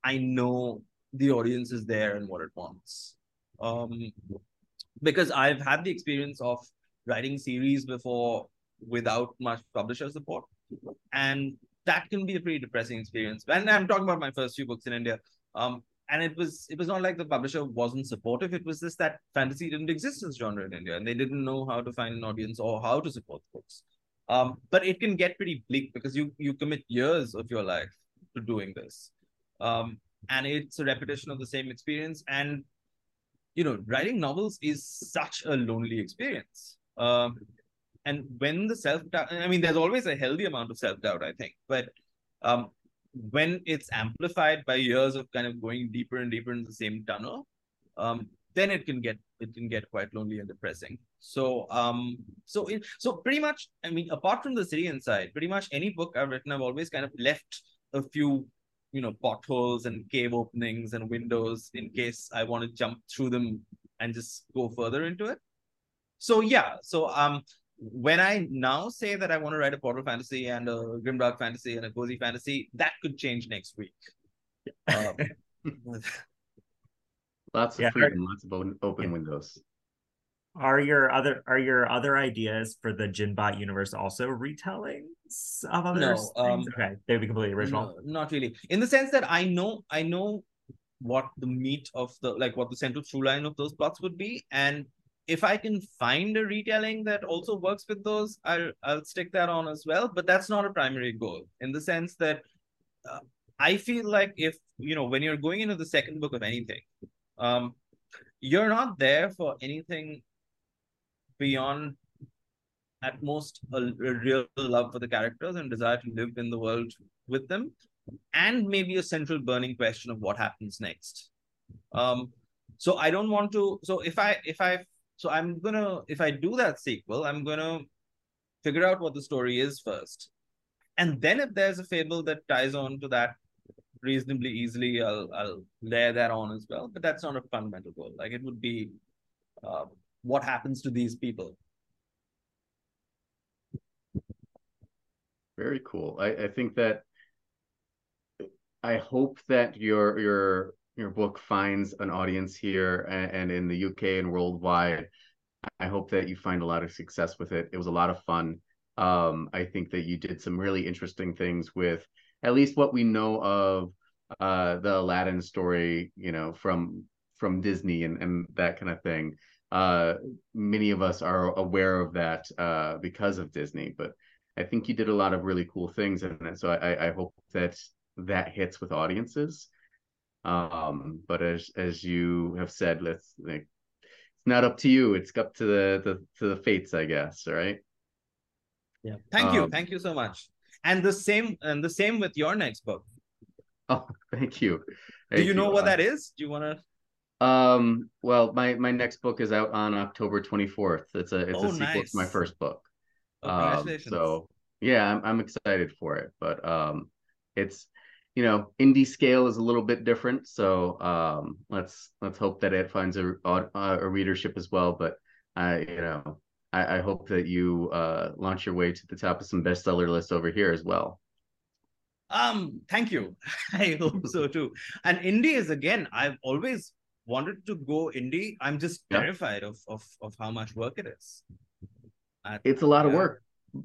I know the audience is there and what it wants. Um, because I've had the experience of writing series before without much publisher support, and that can be a pretty depressing experience. And I'm talking about my first few books in India. Um, and it was it was not like the publisher wasn't supportive. It was just that fantasy didn't exist as genre in India, and they didn't know how to find an audience or how to support books. Um, but it can get pretty bleak because you you commit years of your life to doing this, um, and it's a repetition of the same experience. And you know, writing novels is such a lonely experience. Um, and when the self doubt, I mean, there's always a healthy amount of self doubt, I think, but um, when it's amplified by years of kind of going deeper and deeper in the same tunnel, um, then it can get it can get quite lonely and depressing. So um so in, so pretty much I mean apart from the city inside, pretty much any book I've written, I've always kind of left a few you know potholes and cave openings and windows in case I want to jump through them and just go further into it. So yeah, so um when I now say that I want to write a portal fantasy and a grimdark fantasy and a cozy fantasy, that could change next week. Um, Lots of Yeah. freedom, lots of open, open Yeah. windows. Are your other are your other ideas for the Jinn-Bot universe also retellings of other No, things? um, okay, they'd be completely original. No, not really. In the sense that I know I know what the meat of the like what the central through line of those plots would be, and if I can find a retelling that also works with those, I'll I'll stick that on as well. But that's not a primary goal in the sense that uh, I feel like if you know when you're going into the second book of anything, um, you're not there for anything beyond at most a, a real love for the characters and desire to live in the world with them and maybe a central burning question of what happens next um so i don't want to so if i if i so i'm gonna if i do that sequel i'm gonna figure out what the story is first. And then if there's a fable that ties on to that reasonably easily i'll i'll layer that on as well. But that's not a fundamental goal. Like it would be uh, what happens to these people. Very cool. I, I think that I hope that your your your book finds an audience here and, and in the UK and worldwide. I hope that you find a lot of success with it. It was a lot of fun. Um, I think that you did some really interesting things with at least what we know of uh, the Aladdin story, you know, from from Disney and, and that kind of thing. Uh, many of us are aware of that uh, because of Disney, but I think you did a lot of really cool things in it. So I, I hope that that hits with audiences. Um, but as as you have said, let's like it's not up to you. It's up to the the to the fates, I guess. Right. Yeah. Thank you. Um, Thank you so much. And the same and the same with your next book. Oh, thank you. Do you know what that is? Do you want to Um. Well, my my next book is out on October twenty fourth. It's a it's Oh, a sequel to my first book. Oh, Um, so yeah, I'm I'm excited for it, but um, it's you know indie scale is a little bit different, so um, let's let's hope that it finds a a, a readership as well. But I you know I, I hope that you uh launch your way to the top of some bestseller lists over here as well. um thank you. I hope so too. And indie is again, I've always wanted to go indie. I'm just Yeah. terrified of of of how much work it is. It's a lot of work.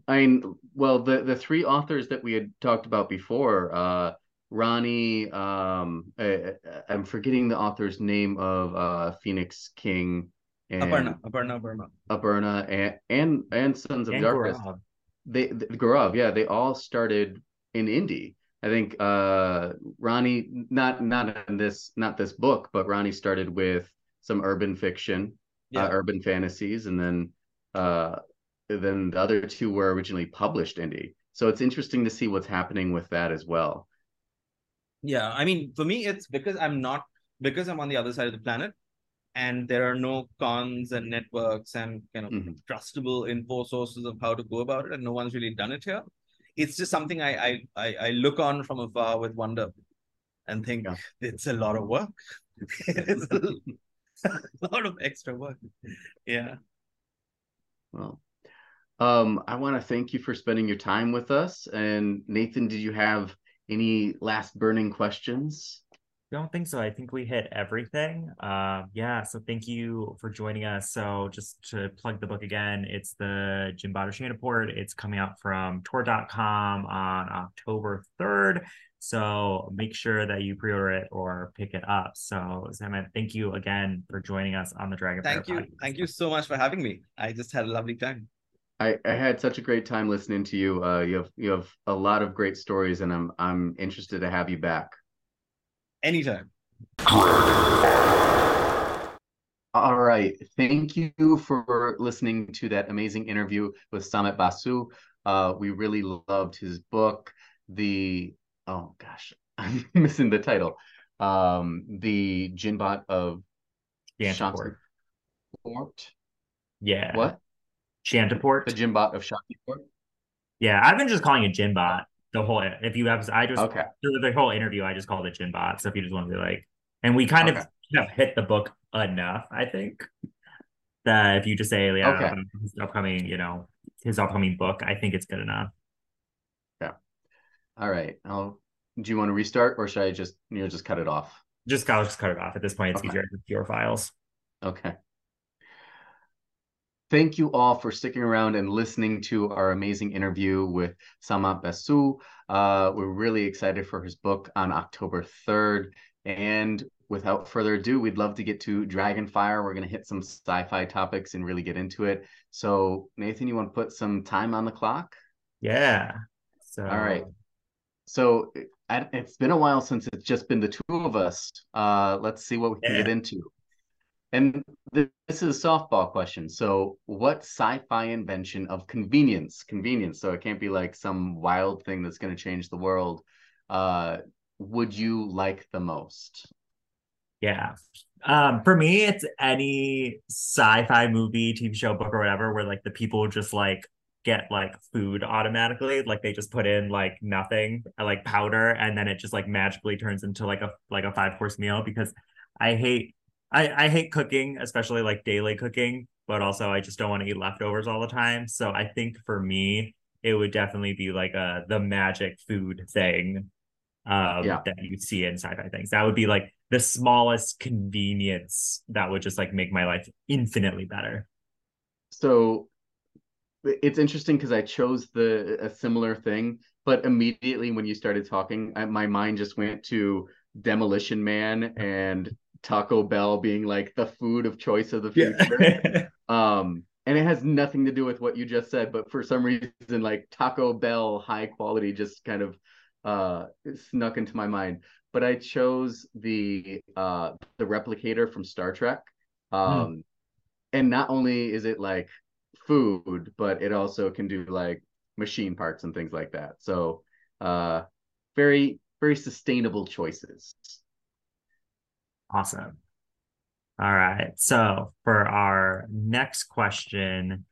I mean, well, the the three authors that we had talked about before, uh, Ronnie, um, I, I'm forgetting the author's name of uh, Phoenix King and Aparna, Aparna. Aberna and and and Sons of And Darkness. Gourav. They the, Gourav, yeah, they all started in indie. I think uh, Ronnie, not not in this not this book, but Ronnie started with some urban fiction, Yeah. uh, urban fantasies, and then uh, then the other two were originally published indie. So it's interesting to see what's happening with that as well. Yeah, I mean, for me, it's because I'm not because I'm on the other side of the planet, and there are no cons and networks and kind of Mhm. trustable info sources of how to go about it, and no one's really done it here. It's just something I I I, I look on from afar with wonder, and think Yeah. it's a lot of work. it's a lot of extra work. Yeah. Well, um, I want to thank you for spending your time with us. And Nathan, did you have any last burning questions? Don't think so. I think we hit everything. Uh, yeah. So thank you for joining us. So just to plug the book again, it's the Jinn-Bot of Shantiport. It's coming out from Tor.com on October 3rd. So make sure that you pre-order it or pick it up. So Samit, thank you again for joining us on the Dragon Thank Fire you. podcast. Thank you so much for having me. I just had a lovely time. I, I had such a great time listening to you. Uh, you have you have a lot of great stories, and I'm I'm interested to have you back. Anytime. All right. Thank you for listening to that amazing interview with Samit Basu. Uh, we really loved his book. The oh gosh, I'm missing the title. Um, the Jinn-Bot of Shantiport. Shantiport. Yeah. What? Shantiport. The Jinn-Bot of Shantiport. Yeah, I've been just calling it Jinn-Bot. The whole if you have I just Okay. through the whole interview I just called it Jinn-Bot. So if you just want to be like, and we kind Okay. of have hit the book enough, I think that if you just say yeah, Okay. his upcoming, you know, his upcoming book, I think it's good enough. Yeah. All right. I'll, do you want to restart or should I just you know just cut it off? Just I'll just cut it off at this point. It's Okay. easier with fewer files. Okay. Thank you all for sticking around and listening to our amazing interview with Samit Basu. Uh, we're really excited for his book on October 3rd. And without further ado, we'd love to get to Dragonfire. We're going to hit some sci fi topics and really get into it. So, Nathan, you want to put some time on the clock? Yeah. So All right. So, it's been a while since it's just been the two of us. Uh, let's see what we can Yeah. get into. And th- this is a softball question. So, what sci-fi invention of convenience, convenience, so it can't be like some wild thing that's going to change the world, uh, would you like the most? Yeah. Um, for me, it's any sci-fi movie, TV show, book, or whatever, where like the people just like get like food automatically. Like they just put in like nothing, uh, like powder, and then it just like magically turns into like a like a five course meal because I hate I, I hate cooking, especially like daily cooking, but also I just don't want to eat leftovers all the time. So I think for me, it would definitely be like a the magic food thing um Yeah. that you see in sci-fi things. That would be like the smallest convenience that would just like make my life infinitely better. So, it's interesting because I chose the a similar thing, but immediately when you started talking, I, my mind just went to Demolition Man and Taco Bell being like the food of choice of the future. um and it has nothing to do with what you just said but for some reason like taco bell high quality just kind of uh snuck into my mind. But i chose the uh the replicator from star trek. Um and not only is it like food but it also can do like machine parts and things like that. So uh very very sustainable choices Awesome. All right. So for our next question,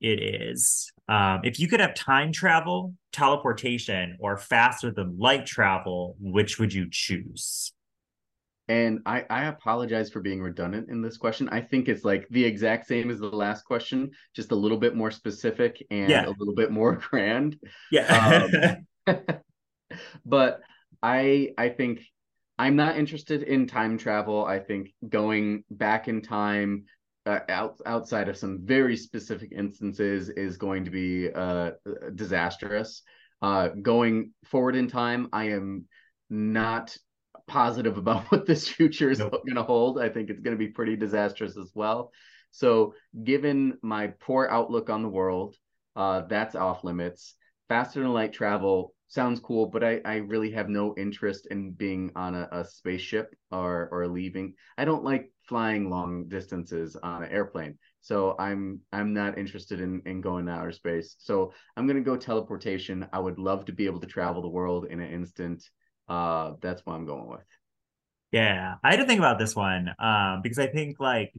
it is um, if you could have time travel, teleportation, or faster than light travel, which would you choose? And I, I apologize for being redundant in this question. I think it's like the exact same as the last question, just a little bit more specific and Yeah. a little bit more grand. Yeah. but I I think I'm not interested in time travel. I think going back in time uh, out, outside of some very specific instances is going to be uh, disastrous. Uh, going forward in time, I am not positive about what this future is Nope. going to hold. I think it's going to be pretty disastrous as well. So, given my poor outlook on the world, uh, that's off limits. Faster than light travel sounds cool, but I, I really have no interest in being on a, a spaceship or or leaving. I don't like flying long distances on an airplane. So I'm I'm not interested in in going to outer space. So I'm gonna go teleportation. I would love to be able to travel the world in an instant. Uh, that's what I'm going with. Yeah, I had to think about this one um, because I think like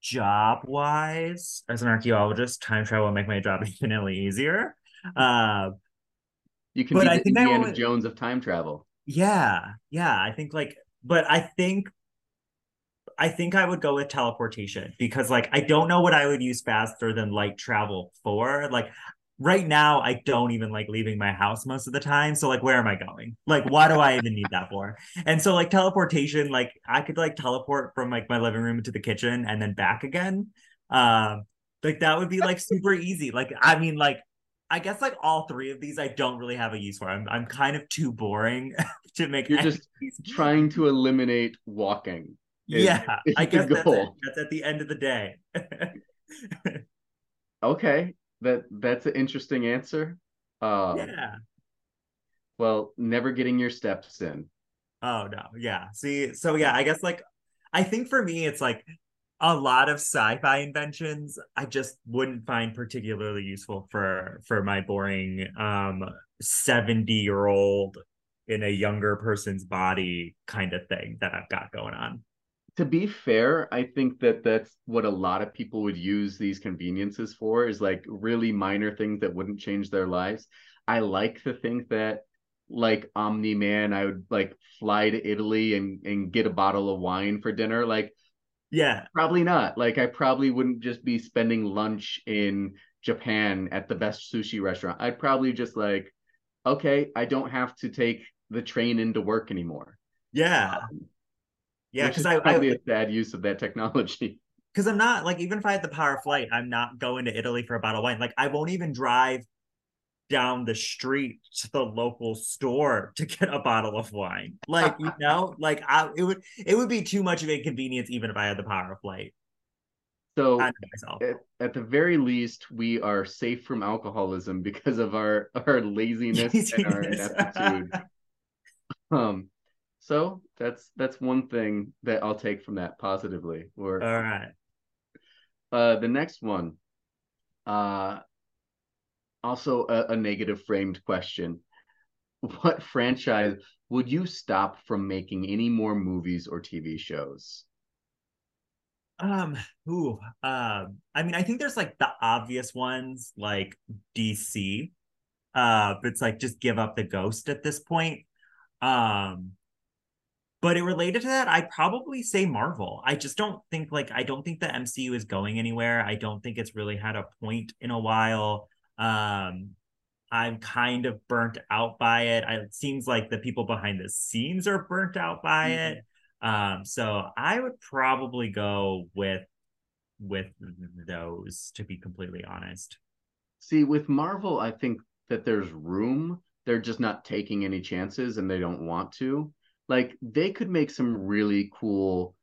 job wise, as an archaeologist, time travel will make my job infinitely easier. Uh, You can But be I the think Indiana would- Jones of time travel. yeah, yeah, I think like, but I think I think I would go with teleportation because like I don't know what I would use faster than light travel for. Like right now, I don't even like leaving my house most of the time. So like, where am I going? Like, why do I even need that for? And so like teleportation, like I could like teleport from like my living room to the kitchen and then back again. Um, like that would be like super easy. Like I mean, like I guess like all three of these I don't really have a use for. I'm I'm kind of too boring to make. You're just Trying to eliminate walking. is- yeah, is I guess that's. That's at the end of the day. Okay, that that's an interesting answer. Uh, yeah. well, never getting your steps in. Oh no. Yeah. See, so yeah, I guess like I think for me, it's like a lot of sci-fi inventions I just wouldn't find particularly useful for for my boring um 70 year old in a younger person's body kind of thing that I've got going on. To be fair, I think that that's what a lot of people would use these conveniences for is like really minor things that wouldn't change their lives. I like to think that like Omni Man, I would like fly to Italy and and get a bottle of wine for dinner. Like, yeah, probably not. Like, I probably wouldn't just be spending lunch in Japan at the best sushi restaurant. I'd probably just like, okay, I don't have to take the train into work anymore. Yeah, um, yeah, because I probably I, a bad use of that technology. Because I'm not like even if I had the power of flight, I'm not going to Italy for a bottle of wine. Like I won't even drive down the street to the local store to get a bottle of wine. Like, you know, like I, it would it would be too much of a convenience even if I had the power of flight. So at, at, the very least, we are safe from alcoholism because of our our laziness, laziness. and our ineptitude. um, so that's that's one thing that I'll take from that positively. Or all right. Uh, the next one, uh, also a, a negative framed question. What franchise would you stop from making any more movies or TV shows? Um, ooh, um, I mean, I think there's like the obvious ones like DC. Uh, but it's like just give up the ghost at this point. Um, but it related to that, I'd probably say Marvel. I just don't think like I don't think the MCU is going anywhere. I don't think it's really had a point in a while. Um, I'm kind of burnt out by it. I, it seems like the people behind the scenes are burnt out by mm-hmm. it. Um, so I would probably go with with those to be completely honest. See, with Marvel, I think that there's room. They're just not taking any chances and they don't want to. Like they could make some really cool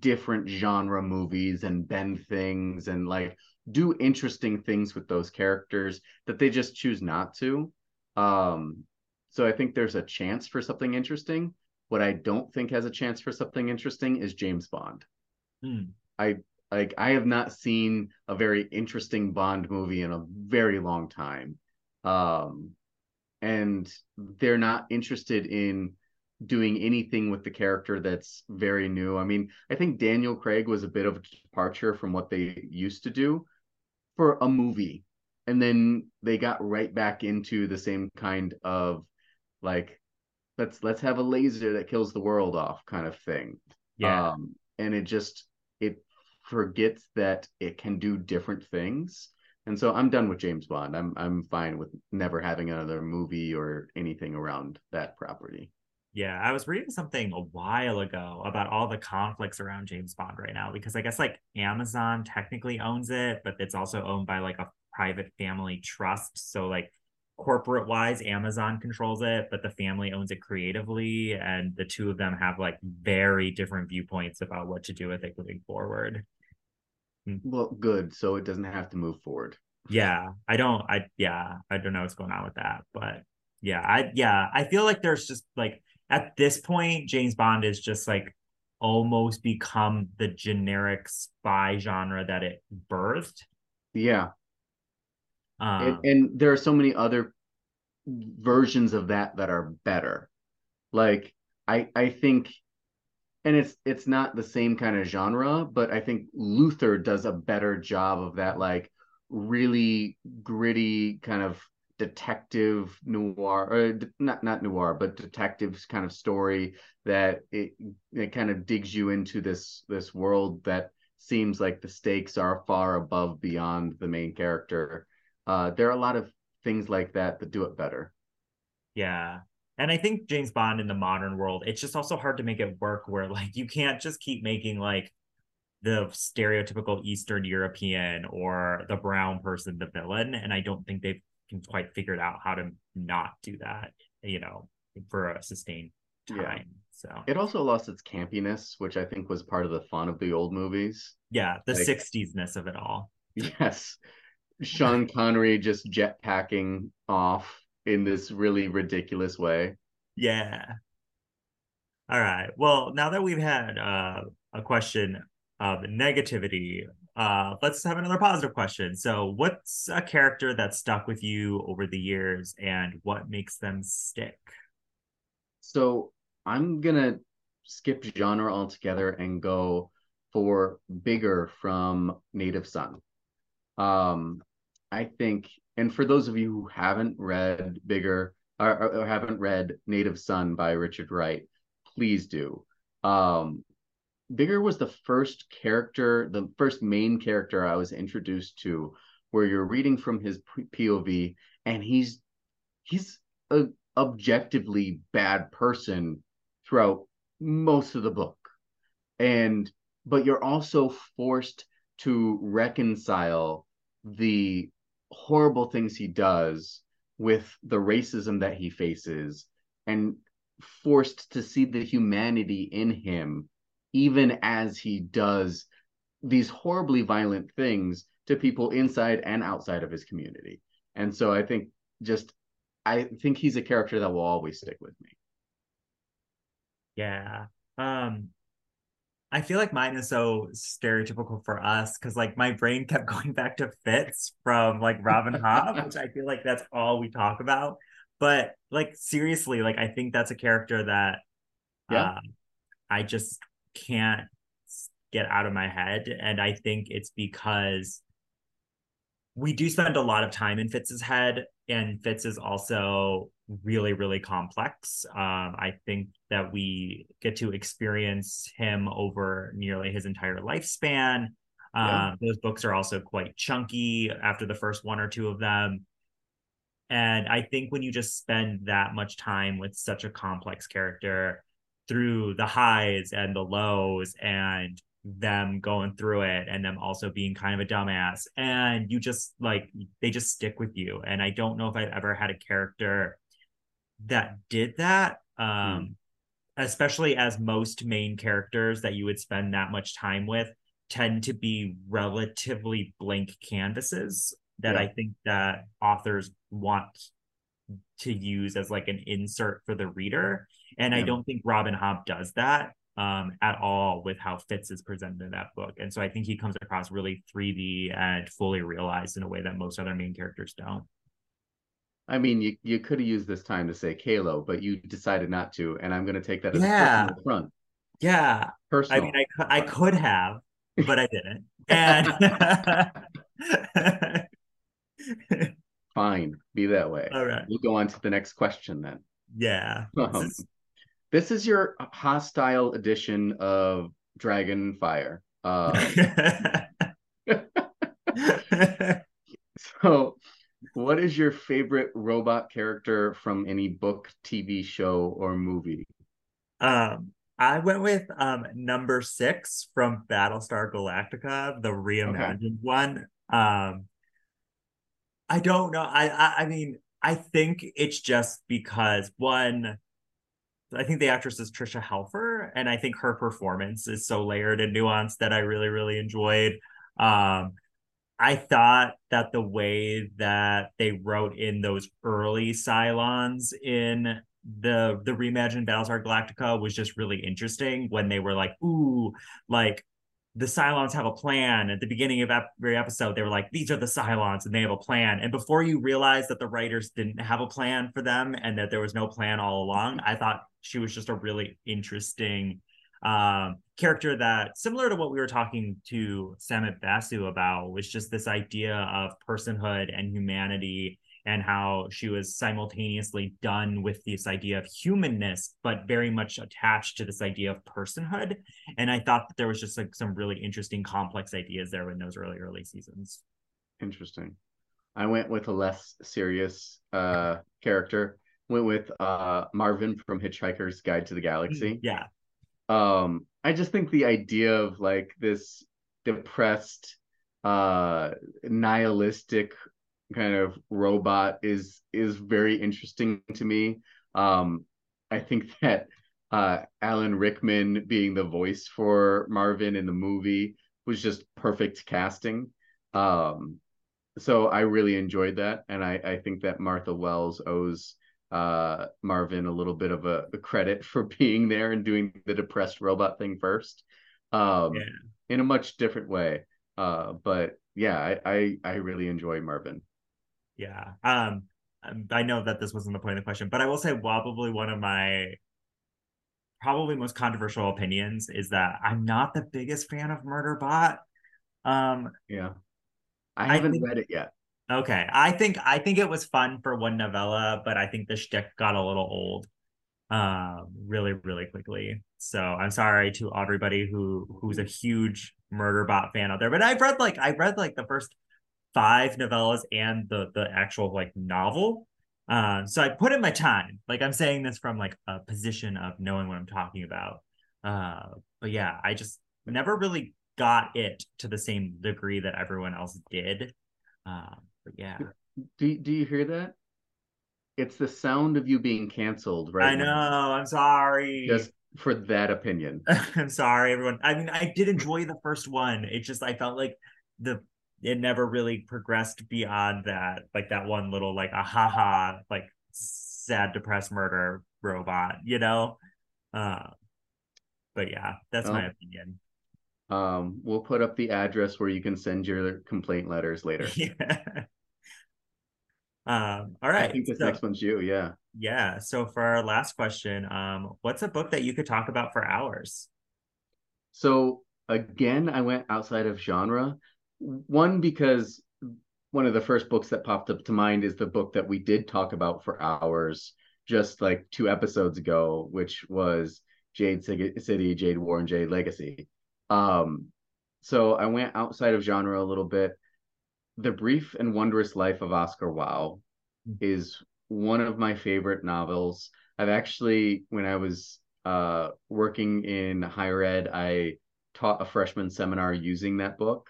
different genre movies and bend things and like do interesting things with those characters that they just choose not to. Um, so I think there's a chance for something interesting. What I don't think has a chance for something interesting is James Bond. Hmm. I like I have not seen a very interesting Bond movie in a very long time. Um, and they're not interested in doing anything with the character that's very new. I mean, I think Daniel Craig was a bit of a departure from what they used to do, for a movie. And then they got right back into the same kind of like let's let's have a laser that kills the world off kind of thing. Yeah. Um, and it just it forgets that it can do different things. And so i'm done with james bond. I'm i'm fine with never having another movie or anything around that property yeah, I was reading something a while ago about all the conflicts around James Bond right now because I guess like Amazon technically owns it, but it's also owned by like a private family trust. So like corporate wise, Amazon controls it, but the family owns it creatively, and the two of them have like very different viewpoints about what to do with it moving forward. Hmm. Well, good. So it doesn't have to move forward. Yeah, I don't. I yeah, I don't know what's going on with that, but yeah, I yeah, I feel like there's just like at this point, James Bond is just like almost become the generic spy genre that it birthed. Yeah. Um, and, and there are so many other versions of that that are better. Like I I think and it's it's not the same kind of genre, but I think Luther does a better job of that like really gritty kind of detective noir or not not noir but detectives kind of story that it it kind of digs you into this this world that seems like the stakes are far above beyond the main character. Uh there are a lot of things like that that do it better. Yeah. And i think james bond in the modern world it's just also hard to make it work where like you can't just keep making like the stereotypical Eastern European or the brown person the villain. And I don't think they've can quite figured out how to not do that, you know, for a sustained time. Yeah. So it also lost its campiness, which I think was part of the fun of the old movies. Yeah, the like, 60s-ness of it all. Yes. Sean Connery just jetpacking off in this really ridiculous way. Yeah. All right. Well, now that we've had uh, a question of negativity, uh, let's have another positive question. So, what's a character that stuck with you over the years, and what makes them stick? So, I'm gonna skip genre altogether and go for bigger from Native Son. Um, I think, and for those of you who haven't read bigger or, or haven't read Native Son by Richard Wright, please do. Um, Bigger was the first character, the first main character I was introduced to, where you're reading from his POV, and he's he's a objectively bad person throughout most of the book, and but you're also forced to reconcile the horrible things he does with the racism that he faces and forced to see the humanity in him even as he does these horribly violent things to people inside and outside of his community. And so I think just I think he's a character that will always stick with me. Yeah. Um I feel like mine is so stereotypical for us because like my brain kept going back to Fitz from like Robin Hobb, which I feel like that's all we talk about. But like seriously, like I think that's a character that yeah. Uh, I just can't get out of my head. And I think it's because we do spend a lot of time in Fitz's head, and Fitz is also really, really complex. Um, I think that we get to experience him over nearly his entire lifespan. Yeah. Um, those books are also quite chunky after the first one or two of them. And I think when you just spend that much time with such a complex character, through the highs and the lows and them going through it and them also being kind of a dumbass and you just like they just stick with you and i don't know if i've ever had a character that did that um mm. especially as most main characters that you would spend that much time with tend to be relatively blank canvases that yeah. i think that authors want to use as like an insert for the reader and yeah. I don't think Robin Hobb does that um, at all with how Fitz is presented in that book. And so I think he comes across really 3D and fully realized in a way that most other main characters don't. I mean, you, you could have used this time to say Kalo, but you decided not to, and I'm going to take that as yeah. a personal front. Yeah, personal. I mean, I, I could have, but I didn't. And fine, be that way. All right, we'll go on to the next question then. Yeah, um, this is your hostile edition of Dragonfire. Uh, so, what is your favorite robot character from any book, TV show, or movie? Um, I went with um number six from Battlestar Galactica, the reimagined okay. one. Um, I don't know. I, I I mean, I think it's just because one I think the actress is Tricia Helfer, and I think her performance is so layered and nuanced that I really, really enjoyed. Um, I thought that the way that they wrote in those early Cylons in the the reimagined Battlestar Galactica was just really interesting when they were like, ooh, like the Cylons have a plan. At the beginning of every episode, they were like, these are the Cylons and they have a plan. And before you realize that the writers didn't have a plan for them and that there was no plan all along, I thought she was just a really interesting um, character that, similar to what we were talking to Samit Basu about, was just this idea of personhood and humanity and how she was simultaneously done with this idea of humanness, but very much attached to this idea of personhood. And I thought that there was just like some really interesting, complex ideas there in those early, early seasons. Interesting. I went with a less serious uh, character. Went with uh, Marvin from Hitchhiker's Guide to the Galaxy. Mm, yeah. Um, I just think the idea of like this depressed, uh, nihilistic kind of robot is is very interesting to me. Um, I think that uh, Alan Rickman being the voice for Marvin in the movie was just perfect casting. Um, so I really enjoyed that, and I, I think that Martha Wells owes uh, Marvin a little bit of a, a, credit for being there and doing the depressed robot thing first, um, yeah. in a much different way. Uh, but yeah, I, I, I really enjoy Marvin. Yeah. Um, I know that this wasn't the point of the question, but I will say probably one of my probably most controversial opinions is that I'm not the biggest fan of Murderbot. Um, yeah, I haven't I think, read it yet. Okay, I think I think it was fun for one novella, but I think the shtick got a little old, um, really really quickly. So I'm sorry to everybody who who's a huge Murderbot fan out there, but I've read like I've read like the first five novellas and the the actual like novel. Uh, so I put in my time. Like I'm saying this from like a position of knowing what I'm talking about. Uh, but yeah, I just never really got it to the same degree that everyone else did. But yeah. Do do you hear that? It's the sound of you being canceled, right? I know. Now. I'm sorry. Just for that opinion. I'm sorry, everyone. I mean, I did enjoy the first one. It just I felt like the it never really progressed beyond that, like that one little like a haha like sad depressed murder robot, you know. Uh, but yeah, that's my opinion. Um, we'll put up the address where you can send your complaint letters later. Yeah. Um, all right. I think this so, next one's you. Yeah. Yeah. So for our last question, um, what's a book that you could talk about for hours? So again, I went outside of genre. One because one of the first books that popped up to mind is the book that we did talk about for hours just like two episodes ago, which was Jade City, Jade War, and Jade Legacy. Um, so I went outside of genre a little bit. The Brief and Wondrous Life of Oscar Wao is one of my favorite novels. I've actually, when I was uh, working in higher ed, I taught a freshman seminar using that book.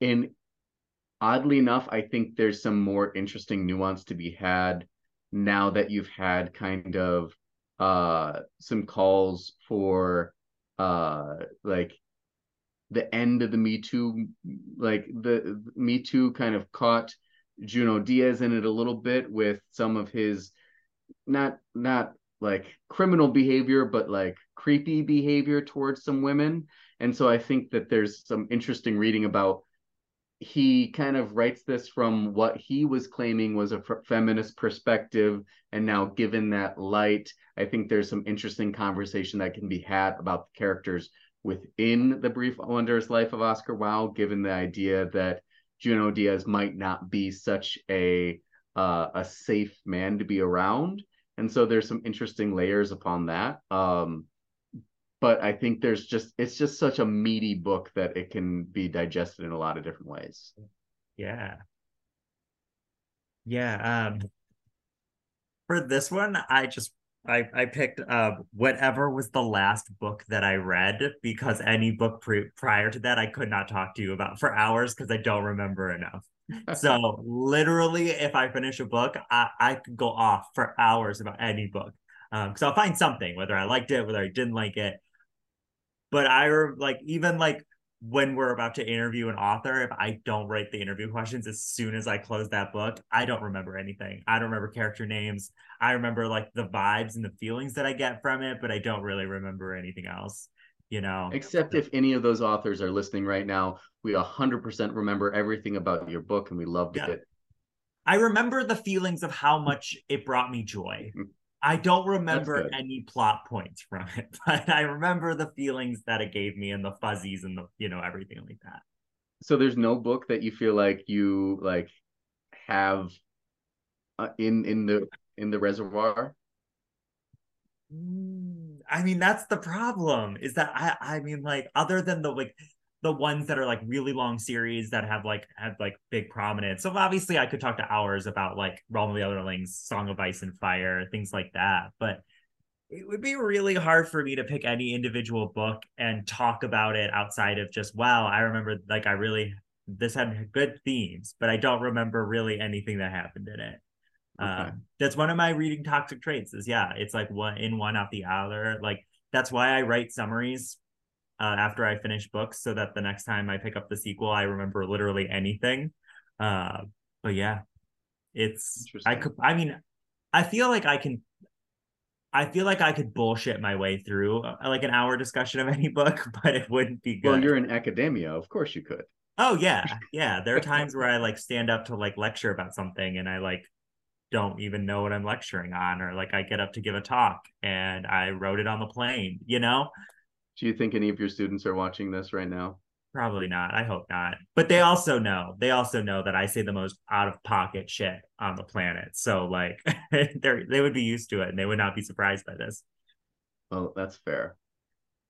And oddly enough, I think there's some more interesting nuance to be had now that you've had kind of uh, some calls for uh like the end of the Me Too, like the Me Too kind of caught Junot Díaz in it a little bit with some of his not not like criminal behavior, but like creepy behavior towards some women. And so I think that there's some interesting reading about he kind of writes this from what he was claiming was a feminist perspective and now given that light i think there's some interesting conversation that can be had about the characters within the brief wondrous life of Oscar Wao given the idea that Junot Díaz might not be such a uh, a safe man to be around and so there's some interesting layers upon that um, but I think there's just it's just such a meaty book that it can be digested in a lot of different ways. Yeah. Yeah. Um for this one, I just I I picked uh whatever was the last book that I read because any book pre- prior to that I could not talk to you about for hours because I don't remember enough. so literally, if I finish a book, I I could go off for hours about any book because um, I'll find something whether I liked it, whether I didn't like it, but I like even like when we're about to interview an author, if I don't write the interview questions as soon as I close that book, I don't remember anything. I don't remember character names. I remember like the vibes and the feelings that I get from it, but I don't really remember anything else, you know. Except if any of those authors are listening right now, we 100% remember everything about your book and we loved yeah. it. I remember the feelings of how much it brought me joy. Mm-hmm. I don't remember any plot points from it, but I remember the feelings that it gave me and the fuzzies and the you know everything like that. So there's no book that you feel like you like have uh, in in the in the reservoir. Mm, I mean, that's the problem. Is that I I mean like other than the like the ones that are like really long series that have like have like big prominence. So obviously I could talk to hours about like Realm of the Elderlings, Song of Ice and Fire, things like that. But it would be really hard for me to pick any individual book and talk about it outside of just wow, I remember like I really this had good themes, but I don't remember really anything that happened in it. Okay. Um, that's one of my reading toxic traits is yeah, it's like one in one out the other. Like that's why I write summaries uh, after I finish books so that the next time I pick up the sequel, I remember literally anything. Uh, but yeah, it's, I could, I mean, I feel like I can I feel like I could bullshit my way through uh, like an hour discussion of any book, but it wouldn't be good. Well, you're in academia, of course you could. Oh yeah, yeah. There are times where I like stand up to like lecture about something and I like don't even know what I'm lecturing on, or like I get up to give a talk and I wrote it on the plane, you know? Do you think any of your students are watching this right now? Probably not. I hope not. But they also know. They also know that I say the most out of pocket shit on the planet. So like they they would be used to it and they would not be surprised by this. Well, that's fair.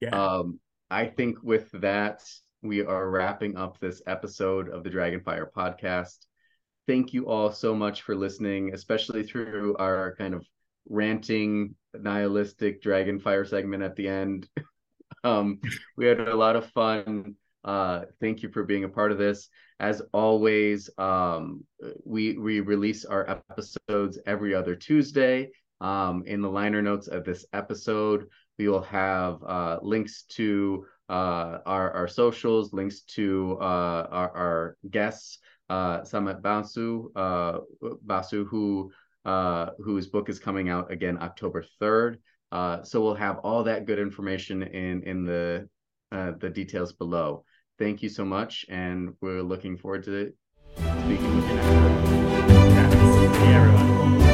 Yeah. Um, I think with that, we are wrapping up this episode of the Dragonfire podcast. Thank you all so much for listening, especially through our kind of ranting, nihilistic Dragonfire segment at the end. um, we had a lot of fun. Uh, thank you for being a part of this. As always, um, we we release our episodes every other Tuesday. Um, in the liner notes of this episode, we will have uh, links to uh, our our socials, links to uh, our, our guests, uh, Samit Basu, uh, Basu, who uh, whose book is coming out again October third. Uh, so we'll have all that good information in in the uh, the details below thank you so much, and we're looking forward to speaking with you next time. Yeah, everyone.